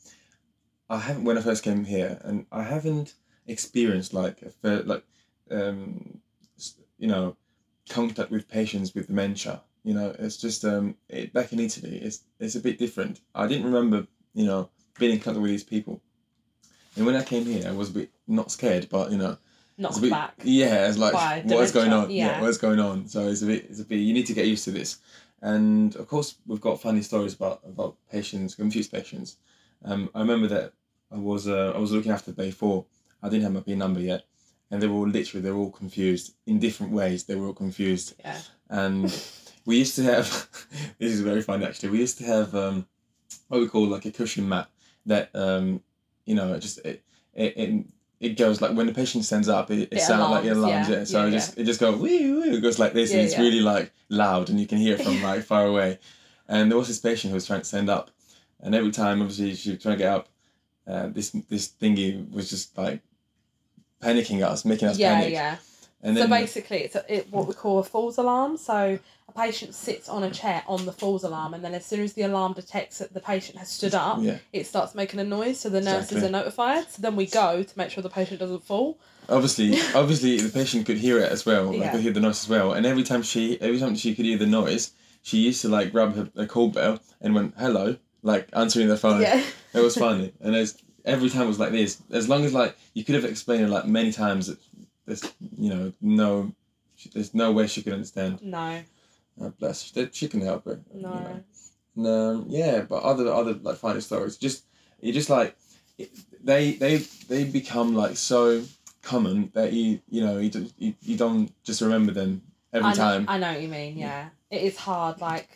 I haven't when I first came here, and I haven't experienced like a like um, you know contact with patients with dementia. You know, it's just um, it, back in Italy, it's it's a bit different. I didn't remember you know being in contact with these people, and when I came here, I was a bit not scared, but you know. Knocked bit, back. Yeah, it's like what's going on? Yeah. yeah. what's going on? So it's a bit, it's a bit. You need to get used to this, and of course we've got funny stories about about patients, confused patients. Um, I remember that I was uh, I was looking after day four. I didn't have my PIN number yet, and they were all literally they were all confused in different ways. They were all confused, Yeah. and we used to have. this is very funny actually. We used to have um, what we call like a cushion mat that um, you know, just it, it, it it goes like when the patient stands up, it, it, It sounds like it alarms, yeah. Yeah, so Yeah, it just it just goes wee wee. It goes like this, Yeah, and it's yeah. really like loud, and you can hear it from like far away. And there was this patient who was trying to stand up, and every time, obviously, she was trying to get up. Uh, this this thingy was just like panicking us, making us yeah, panic. yeah. And so then basically, it's a, it, what we call a falls alarm. So a patient sits on a chair on the falls alarm, and then as soon as the alarm detects that the patient has stood up, yeah, it starts making a noise. So the nurses Exactly. are notified. So then we go to make sure the patient doesn't fall. obviously, obviously, the patient could hear it as well. Like, Yeah. could hear the noise as well. And every time she, every time she could hear the noise, she used to like grab her, her call bell and went hello, like answering the phone. Yeah. It was funny, and it's every time it was like this. As long as like you could have explained it like many times, there's you know no, there's no way she could understand. No. Uh, bless, she, she can help her. you No. know. And, um, yeah, but other other like funny stories, just you just like it, they they they become like so common that you you know you don't you, you don't just remember them every I know, time. I know what you mean. Yeah, it is hard. Like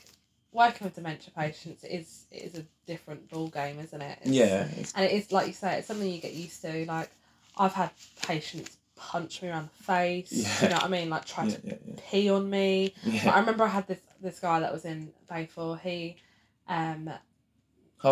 working with dementia patients is is a different ball game, isn't it? It's- yeah, it's, and it is like you say, it's something you get used to. Like I've had patients punch me around the face. Yeah. You know what I mean? Like try yeah, to yeah, pee on me. Like. I remember I had this this guy that was in Bay Four. He, um,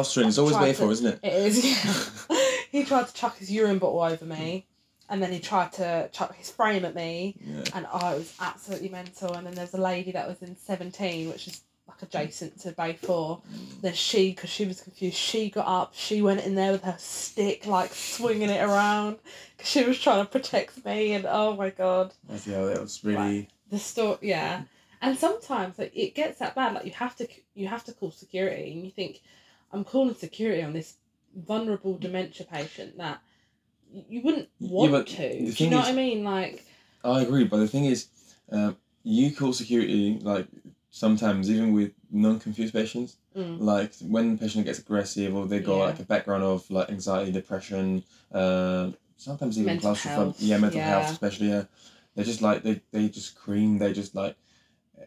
strange! It's always made to- isn't it? it is. Yeah. he tried to chuck his urine bottle over me, and then he tried to chuck his frame at me, Yeah. and oh, it was absolutely mental. And then there's a lady that was in seventeen, which is like adjacent to Bay Four. Then she, because she was confused, she got up. She went in there with her stick, like swinging it around, because she was trying to protect me. And oh my god, yeah, that was really. the story, yeah. And sometimes like it gets that bad. Like you have to, you have to call security, and you think, I'm calling security on this vulnerable dementia patient that you wouldn't want but to. Do you know is- what I mean? Like, I agree, but the thing is, um, you call security like sometimes even with non-confused patients. mm, Like when the patient gets aggressive or they got Yeah. like a background of like anxiety, depression, uh, sometimes even Mental claustrophobia. Yeah, mental yeah. health especially. Yeah, they're just like they they just scream. They just like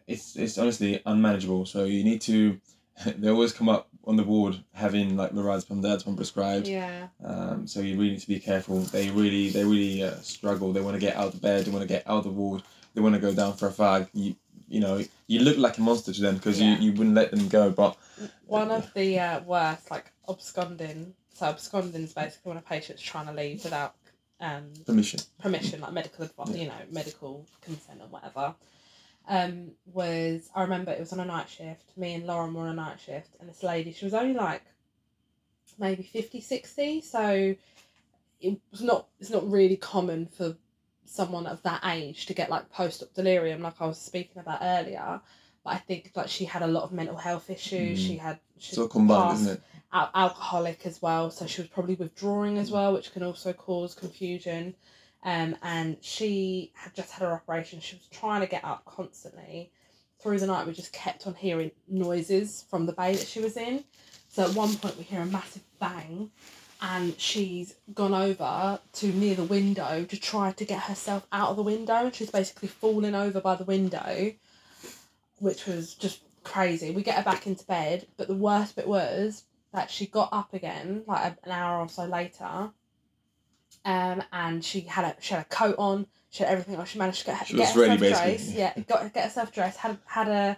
it's it's honestly unmanageable. So you need to. They always come up on the ward having like lorazepam, diazepam prescribed. yeah, Um, so you really need to be careful. They really, they really uh, struggle. They want to get out of the bed. They want to get out of the ward. They want to go down for a fag. You, you know, you look like a monster to them because Yeah. you, you wouldn't let them go. But one of the uh, worst, like absconding. So absconding is basically when a patient's trying to leave without um, permission. permission, like medical advice, Yeah. you know, medical consent or whatever. Um, was I remember it was on a night shift. Me and Lauren were on a night shift, and this lady, she was only like maybe 50, 60, so it was not. It's not really common for someone of that age to get like post op delirium, like I was speaking about earlier. But I think like she had a lot of mental health issues. Mm. She had she all combined, passed- isn't it? al- alcoholic as well, so she was probably withdrawing as well, which can also cause confusion. Um, and she had just had her operation. She was trying to get up constantly. Through the night, we just kept on hearing noises from the bay that she was in. So at one point, we hear a massive bang, and she's gone over to near the window to try to get herself out of the window, and she's basically falling over by the window, which was just crazy. We get her back into bed, but the worst bit was that she got up again like an hour or so later, um, and she had a she had a coat on, she had everything on. She managed to get, She get herself dressed. Yeah, got get herself dressed. Had had a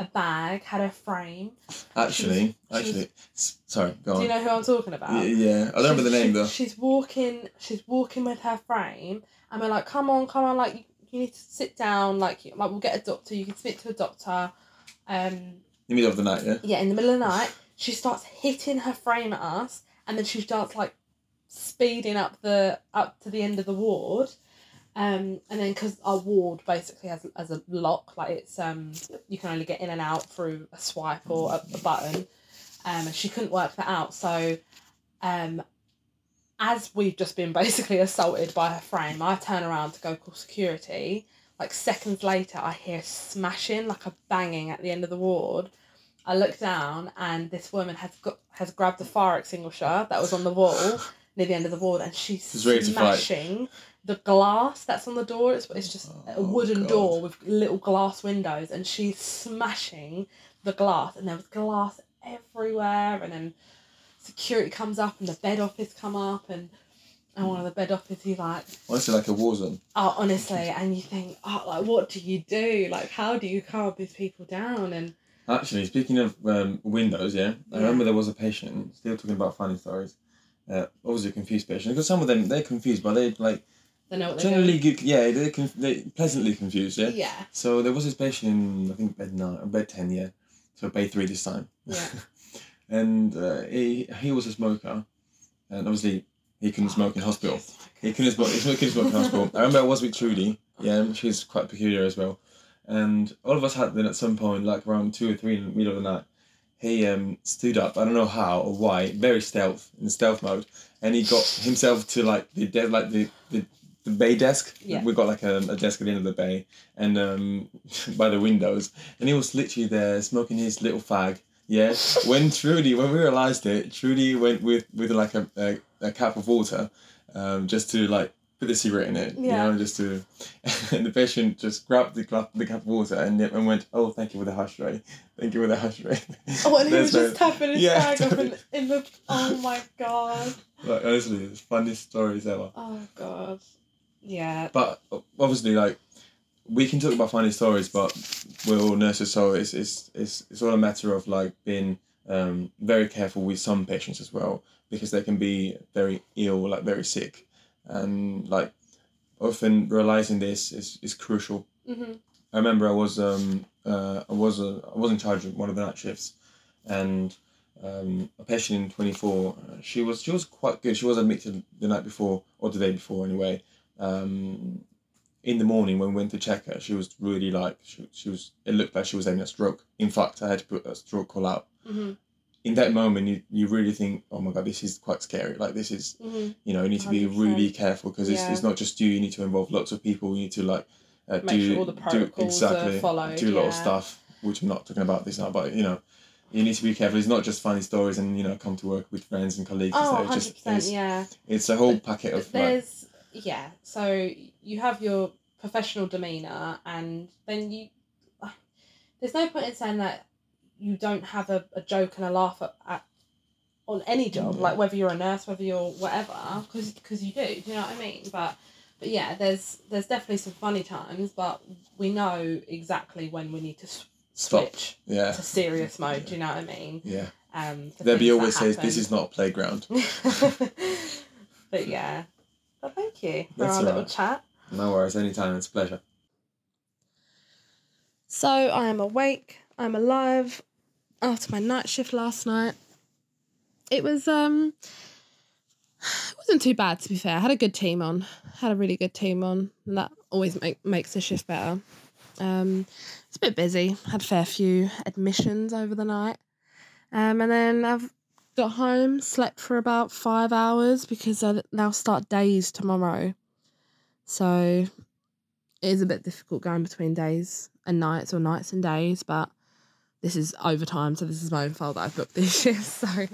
a bag, had a frame. Actually, she was- actually, s- sorry, go Do you know who I'm talking about? yeah, yeah, I don't remember the name she's- though. She's walking. She's walking with her frame, and we're like, "Come on, come on! Like you, you need to sit down. Like, you- like we'll get a doctor. You can speak to a doctor." Um, In the middle of the night, yeah. yeah, in the middle of the night, she starts hitting her frame at us, and then she starts like speeding up the up to the end of the ward. Um, and then because our ward basically has as a lock, like it's um you can only get in and out through a swipe or a, a button, um, and she couldn't work that out. So, um, as we've just been basically assaulted by her frame, I turn around to go call security. Like seconds later, I hear smashing, like a banging at the end of the ward. I look down and this woman has got has grabbed the fire extinguisher that was on the wall near the end of the ward, and she's She's smashing the glass that's on the door. It's, it's just a Oh, wooden God. door with little glass windows, and she's smashing the glass, and there was glass everywhere, and then security comes up, and the bed office come up, and and one of the bed office, he's like, Honestly, like a war zone. oh, honestly, and you think, oh, like, what do you do? Like, how do you calm these people down? And Actually, speaking of um, windows, yeah, I Yeah. remember there was a patient still talking about funny stories. Uh, obviously, a confused patient because some of them they're confused, but they like they know what they're generally good. Yeah, they're, conf- they pleasantly confused. Yeah. Yeah, So there was this patient in I think bed nine, bed ten, yeah. So bed three this time. yeah. and uh, he he was a smoker, and obviously he couldn't smoke in hospital. He couldn't smoke. He couldn't smoke in hospital. I remember I was with Trudy. Yeah, she's quite peculiar as well. And all of us had then at some point, like around two or three in the middle of the night, he um stood up. I don't know how or why, very stealth in stealth mode, and he got himself to like the de- like the the. The bay desk. Yeah. We got like a, a desk at the end of the bay, and um, by the windows, and he was literally there smoking his little fag. Yeah. When Trudy, when we realised it, Trudy went with with like a, a, a cup of water, um, just to like put the cigarette in it. Yeah. You know, just to. And the patient just grabbed the cup, the cup of water and and went, "Oh, thank you for the hush ray. Thank you for the hush ray." Oh, and he was just tapping his Yeah, bag up in, in the. Oh my god. Like honestly, it's funniest stories ever. Oh god. Yeah. But uh, obviously, like we can talk about funny stories, but we're all nurses, so it's it's it's, it's all a matter of like being um, very careful with some patients as well because they can be very ill, like very sick, and like often realizing this is, is crucial. hmm I remember I was um uh, I was uh, I was in charge of one of the night shifts, and um, a patient in twenty four. She was she was quite good. She was admitted the night before or the day before anyway. Um, in the morning when we went to check her, she was really like she, she was. It looked like she was having a stroke. In fact, I had to put a stroke call out. hmm In that moment, you, you really think, oh my god, this is quite scary. Like this is hmm you know you need to be 100%. really careful because it's, Yeah. it's not just you. You need to involve lots of people. You need to like uh, Make do sure all the do protocols are exactly followed, do a lot of stuff, which I'm not talking about this now, but you know. You need to be careful. It's not just funny stories and you know come to work with friends and colleagues. and Oh, stuff. 100 It's just percent. it's, Yeah. it's a whole packet of like, There's yeah. So you have your professional demeanor, and then you. There's no point in saying that you don't have a, a joke and a laugh at, at on any job, Yeah. like whether you're a nurse, whether you're whatever, because because you do. Do you know what I mean? But but yeah, there's there's definitely some funny times, but we know exactly when we need to s- switch yeah to serious mode. Do you know what I mean? yeah. Um, Debbie always says this is not a playground. but yeah. But thank you for That's our little chat. No worries, anytime. It's a pleasure. So I am awake. I'm alive after my night shift last night. It was um it wasn't too bad to be fair. I had a good team on. Had a really good team on. And that always make, makes the shift better. Um it's a bit busy. Had a fair few admissions over the night. Um and then I've got home, slept for about five hours because I now start days tomorrow. So it is a bit difficult going between days and nights or nights and days, but this is overtime, so this is my own fault that I've booked these shifts. So,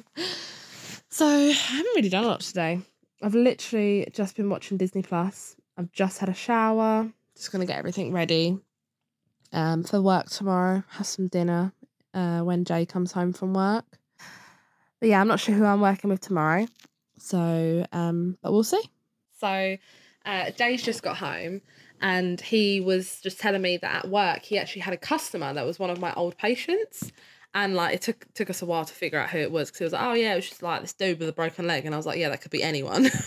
so I haven't really done a lot today. I've literally just been watching Disney Plus. I've just had a shower. Just gonna get everything ready um, for work tomorrow. Have some dinner uh, when Jay comes home from work. But yeah, I'm not sure who I'm working with tomorrow. So, um, but we'll see. So, uh, Jay's just got home and he was just telling me that at work he actually had a customer that was one of my old patients and like it took took us a while to figure out who it was because he was like oh yeah it was just like this dude with a broken leg and i was like yeah that could be anyone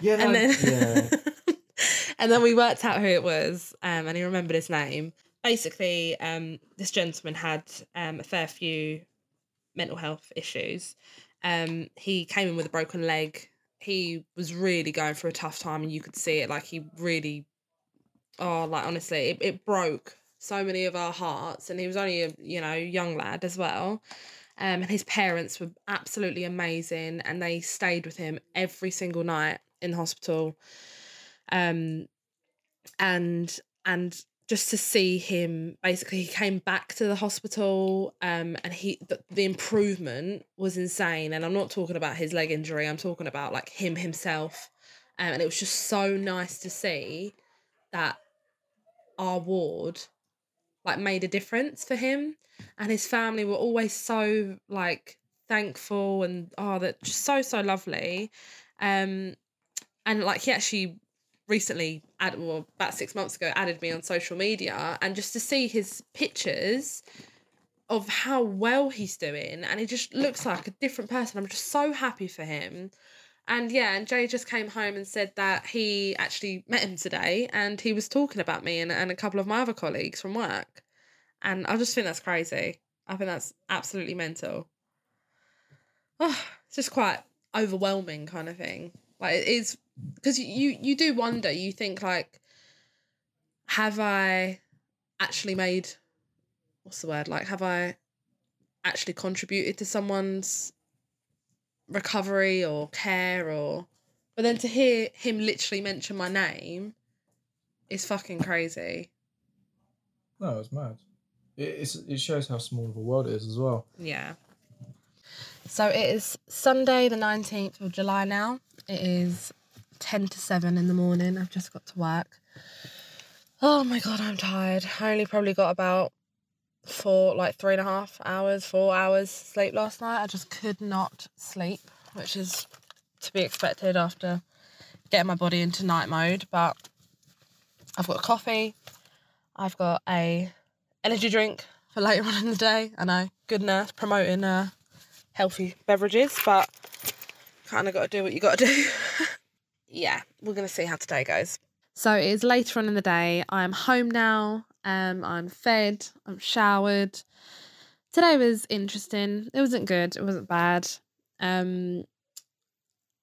Yeah, and then yeah. and then we worked out who it was um, and he remembered his name basically um, this gentleman had um, a fair few mental health issues. Um, he came in with a broken leg. He was really going through a tough time and you could see it like he really oh like honestly it, it broke so many of our hearts and he was only a you know young lad as well. Um, and his parents were absolutely amazing and they stayed with him every single night in hospital. Um and and just to see him basically he came back to the hospital um and he the, the improvement was insane. And i'm not talking about his leg injury i'm talking about like him himself. Um, and it was just so nice to see that our ward like made a difference for him. And his family were always so like thankful and oh that just so so lovely. Um and like he actually recently added well about six months ago added me on social media and just to see his pictures of how well he's doing. And he just looks like a different person. I'm just so happy for him. And yeah and jay just came home and said that he actually met him today and he was talking about me and, and a couple of my other colleagues from work. And i just think that's crazy. I think that's absolutely mental. Oh, it's just quite overwhelming kind of thing like it is because you you do wonder you think like have i actually made what's the word like have i actually contributed to someone's recovery or care or but then to hear him literally mention my name is fucking crazy No, it's mad. It, it's, it shows how small of a world it is as well. yeah so it is sunday the 19th of july now it is 10 to 7 in the morning. I've just got to work. Oh my god i'm tired. I only probably got about four like three and a half hours four hours sleep last night. I just could not sleep which is to be expected after getting my body into night mode. But i've got coffee. I've got a energy drink for later on in the day. I know good nurse promoting uh healthy beverages but kind of got to do what you got to do. Yeah we're gonna see how today goes. So it is later on in the day. I'm home now um i'm fed i'm showered. Today was interesting. It wasn't good it wasn't bad. Um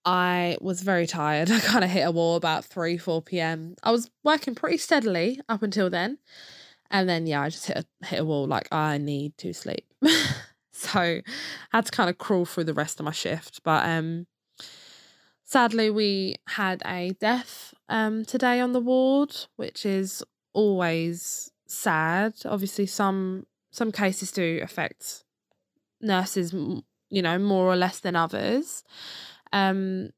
i was very tired. I kind of hit a wall about 3 4 p.m i was working pretty steadily up until then. And then yeah i just hit a hit a wall like i need to sleep. So I had to kind of crawl through the rest of my shift. But um sadly we had a death um today on the ward which is always sad. Obviously some some cases do affect nurses you know more or less than others. Um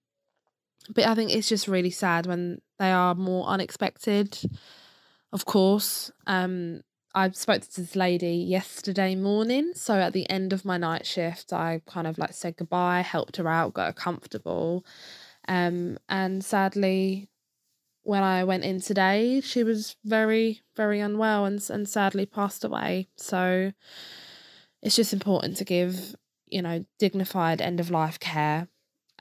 but i think it's just really sad when they are more unexpected of course. Um I spoke to this lady yesterday morning. So at the end of my night shift, I kind of like said goodbye, helped her out, got her comfortable. Um, and sadly, when I went in today, she was very, very unwell and and sadly passed away. So it's just important to give, you know, dignified end of life care.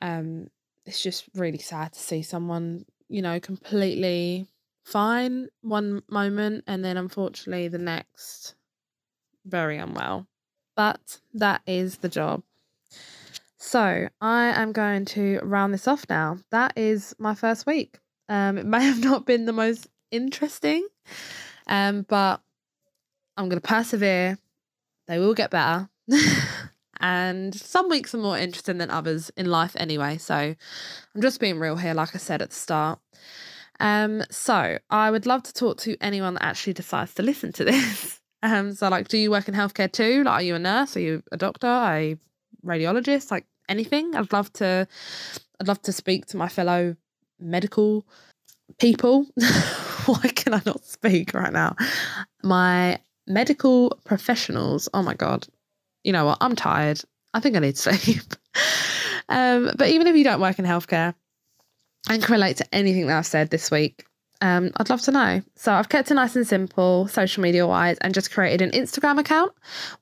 Um, it's just really sad to see someone, you know, completely fine one moment and then unfortunately the next very unwell. But that is the job. So I am going to round this off now. That is my first week. Um, it may have not been the most interesting, um, but I'm going to persevere. They will get better. and some weeks are more interesting than others in life anyway. So I'm just being real here, like I said at the start. Um, so I would love to talk to anyone that actually decides to listen to this. Um, so like, do you work in healthcare too? Like, are you a nurse? Are you a doctor? A radiologist? Like anything? I'd love to. I'd love to speak to my fellow medical people. Why can I not speak right now? My medical professionals. Oh my god. You know what? I'm tired. I think I need sleep. um, but even if you don't work in healthcare, and can relate to anything that I've said this week, um, I'd love to know. So I've kept it nice and simple, social media wise, and just created an Instagram account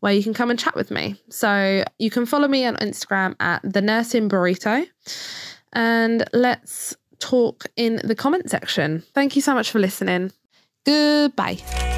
where you can come and chat with me. So you can follow me on Instagram at the nursing burrito, and let's talk in the comment section. Thank you so much for listening. Goodbye.